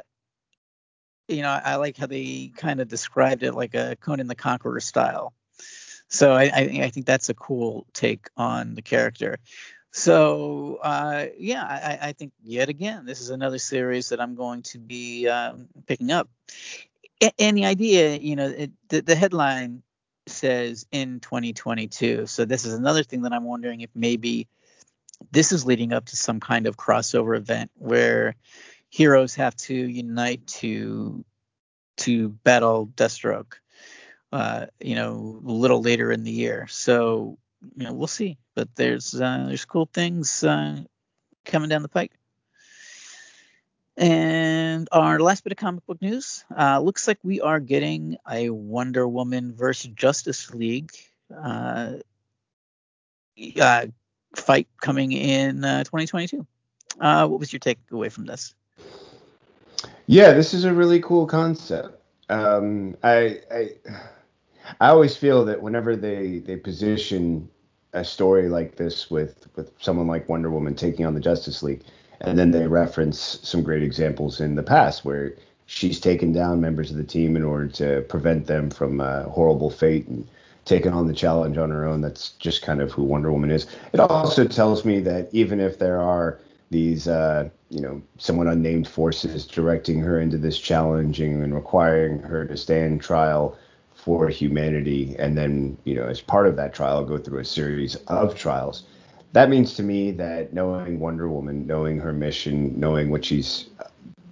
you know, I like how they kind of described it like a Conan the Conqueror style. So I, I, I think that's a cool take on the character. So uh, yeah, I, I, think yet again this is another series that I'm going to be um, picking up. And the idea, you know, it, the, the headline says in 2022. So this is another thing that I'm wondering if maybe this is leading up to some kind of crossover event where heroes have to unite to to battle Deathstroke. Uh, you know, a little later in the year. So you know, we'll see. But there's uh, there's cool things uh, coming down the pike. And our last bit of comic book news uh, looks like we are getting a Wonder Woman versus Justice League uh, uh, fight coming in 2022. what was your takeaway from this? Yeah, this is a really cool concept. Um, I, I I always feel that whenever they they position a story like this with with someone like Wonder Woman taking on the Justice League, and then they reference some great examples in the past where she's taken down members of the team in order to prevent them from a horrible fate and taken on the challenge on her own. That's just kind of who Wonder Woman is. It also tells me that even if there are these uh, you know somewhat unnamed forces directing her into this challenging and requiring her to stand trial for humanity and then you know as part of that trial go through a series of trials. That means to me that knowing wonder woman knowing her mission knowing what she's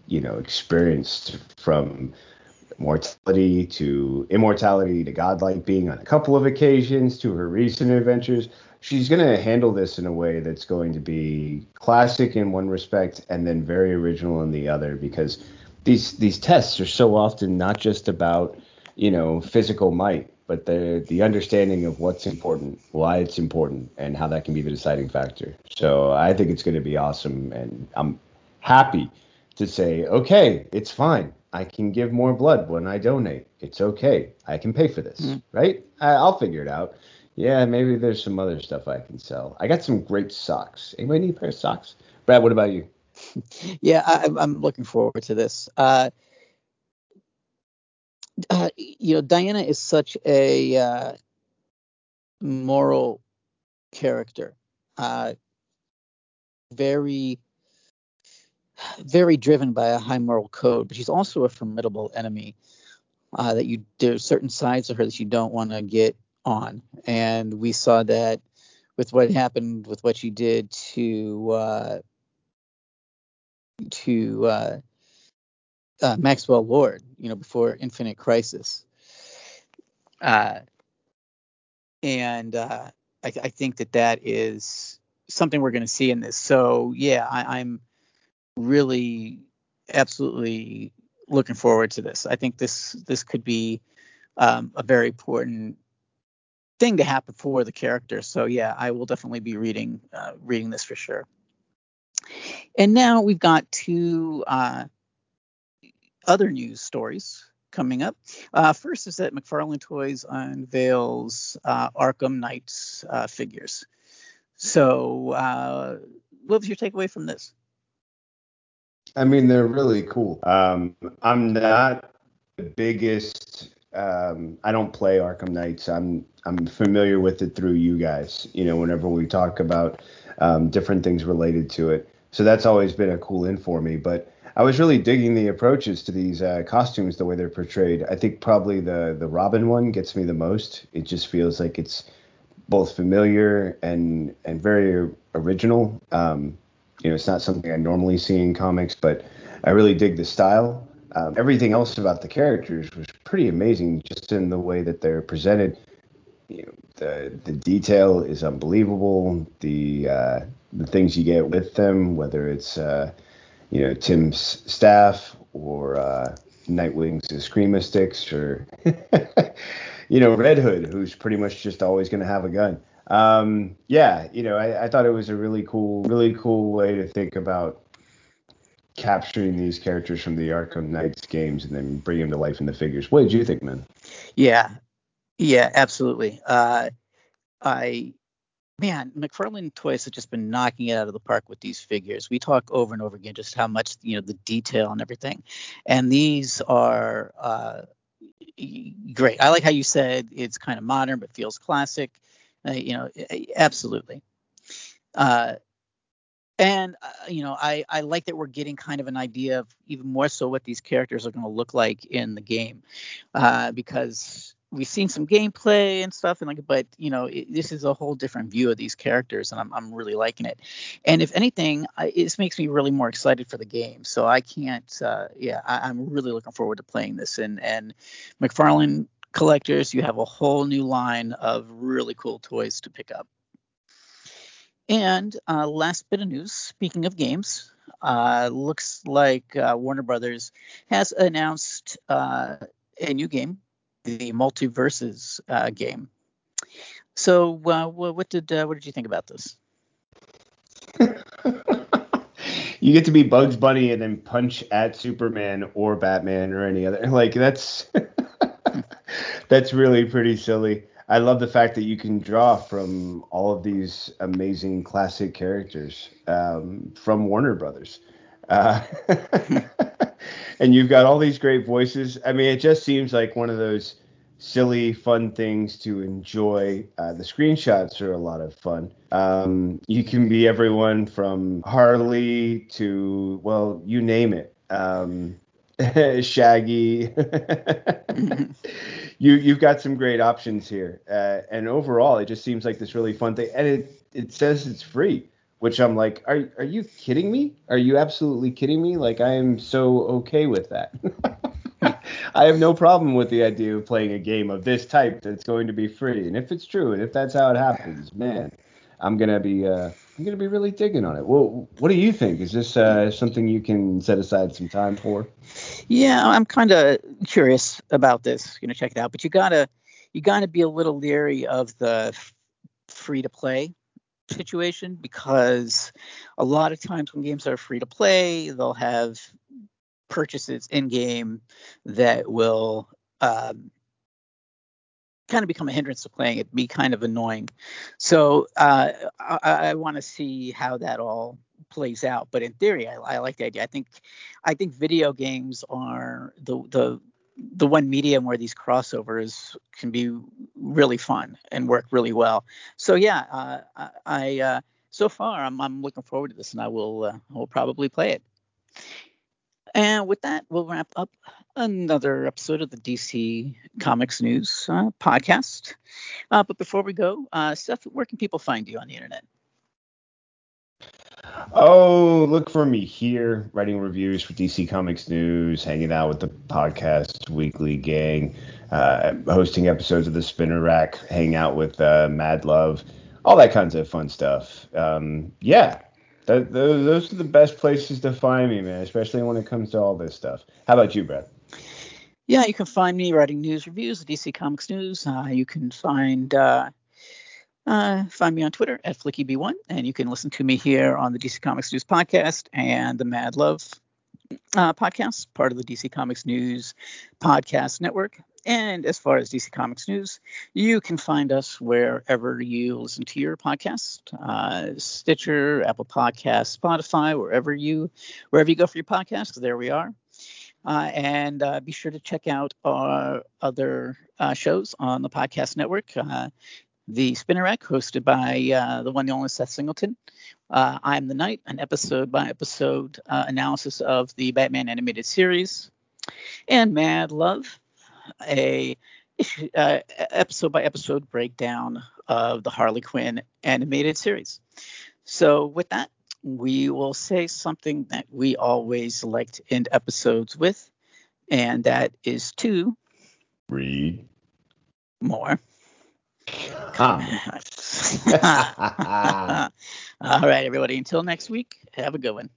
you know experienced from mortality to immortality to godlike being on a couple of occasions to her recent adventures she's going to handle this in a way that's going to be classic in one respect and then very original in the other because these these tests are so often not just about you know physical might but the the understanding of what's important why it's important and how that can be the deciding factor so i think it's going to be awesome and i'm happy to say okay it's fine I can give more blood when I donate. It's okay. I can pay for this, Mhm. right? I, I'll figure it out. Yeah, maybe there's some other stuff I can sell. I got some great socks. Anybody need a pair of socks? Brad, what about you? Yeah, I, I'm- I'm looking forward to this. Uh, uh, you know, Diana is such a uh, moral character, uh, very, very driven by a high moral code, but she's also a formidable enemy. Uh, that you there's certain sides of her that you don't want to get on, and we saw that with what happened with what she did to uh, to uh, uh, Maxwell Lord, you know, before Infinite Crisis. Uh, and uh, I, I think that that is something we're going to see in this. So yeah, I, I'm really absolutely looking forward to this. I think this this could be um, a very important thing to happen for the character. So yeah, I will definitely be reading uh, reading this for sure. And now we've got two uh, other news stories coming up. Uh, first is that McFarlane Toys unveils uh, Arkham Knights uh, figures. So, uh, what was your takeaway from this? I mean, they're really cool. Um, I'm not the biggest. Um, I don't play Arkham Knights. I'm I'm familiar with it through you guys. You know, whenever we talk about um, different things related to it, so that's always been a cool in for me. But I was really digging the approaches to these uh, costumes, the way they're portrayed. I think probably the the Robin one gets me the most. It just feels like it's both familiar and and very original. Um, you know, it's not something I normally see in comics, but I really dig the style. Um, everything else about the characters was pretty amazing, just in the way that they're presented. You know, the the detail is unbelievable. The uh, the things you get with them, whether it's uh, you know Tim's staff or uh, Nightwing's escrima sticks, or you know Red Hood, who's pretty much just always going to have a gun. Um, yeah, you know, I, I thought it was a really cool, really cool way to think about capturing these characters from the Arkham Knights games and then bringing them to life in the figures. What did you think, man? Yeah, yeah, absolutely. Uh, I man, McFarlane Toys have just been knocking it out of the park with these figures. We talk over and over again just how much you know the detail and everything, and these are uh, great. I like how you said it's kind of modern but feels classic. Uh, you know, absolutely. Uh, and uh, you know, I I like that we're getting kind of an idea of even more so what these characters are going to look like in the game, uh, because we've seen some gameplay and stuff, and like, but you know, it, this is a whole different view of these characters, and I'm I'm really liking it. And if anything, I, this makes me really more excited for the game. So I can't, uh, yeah, I, I'm really looking forward to playing this. And and McFarlane collectors, you have a whole new line of really cool toys to pick up. And uh, last bit of news, speaking of games, uh, looks like uh, Warner Brothers has announced uh, a new game, the MultiVersus uh, game. So, uh, what did uh, what did you think about this? You get to be Bugs Bunny and then punch at Superman or Batman or any other. Like that's that's really pretty silly. I love the fact that you can draw from all of these amazing classic characters um, from Warner Brothers. Uh, and you've got all these great voices. I mean, it just seems like one of those silly, fun things to enjoy. Uh, the screenshots are a lot of fun. Um, you can be everyone from Harley to, well, you name it. Um, Shaggy. you you've got some great options here, uh, and overall, it just seems like this really fun thing. And it it says it's free, which I'm like, are are you kidding me? Are you absolutely kidding me? Like I am so okay with that. I have no problem with the idea of playing a game of this type that's going to be free. And if it's true, and if that's how it happens, man, I'm gonna be uh, I'm gonna be really digging on it. Well, what do you think? Is this uh, something you can set aside some time for? Yeah, I'm kind of curious about this. You know, check it out. But you gotta you gotta be a little leery of the free to play situation because a lot of times when games are free to play, they'll have purchases in game that will um, kind of become a hindrance to playing It'd be kind of annoying. So uh, I, I want to see how that all plays out. But in theory, I, I like the idea. I think I think video games are the the the one medium where these crossovers can be really fun and work really well. So yeah, uh, I uh, so far I'm I'm looking forward to this, and I will uh, will probably play it. And with that, we'll wrap up another episode of the DC Comics News uh, podcast. Uh, but before we go, uh, Seth, where can people find you on the internet? Oh, look for me here, writing reviews for DC Comics News, hanging out with the podcast weekly gang, uh, hosting episodes of the Spinner Rack, hanging out with uh, Mad Love, all that kinds of fun stuff. Um, yeah, those, those are the best places to find me, man, especially when it comes to all this stuff. How about you, Brad? Yeah, you can find me writing news reviews, DC Comics News. Uh, you can find uh, uh, find me on Twitter at FlickyB1, and you can listen to me here on the DC Comics News podcast and the Mad Love uh, podcast, part of the DC Comics News podcast network. And as far as DC Comics News, you can find us wherever you listen to your podcast, uh, Stitcher, Apple Podcasts, Spotify, wherever you wherever you go for your podcast. There we are. Uh, and uh, be sure to check out our other uh, shows on the podcast network. The Spinner Rack, hosted by the one and only Seth Singleton. I'm the Night, an episode by episode analysis of the Batman animated series, and Mad Love, a uh, episode by episode breakdown of the Harley Quinn animated series. So with that, we will say something that we always like to end episodes with, and that is to read more. All right, everybody. Until next week, have a good one.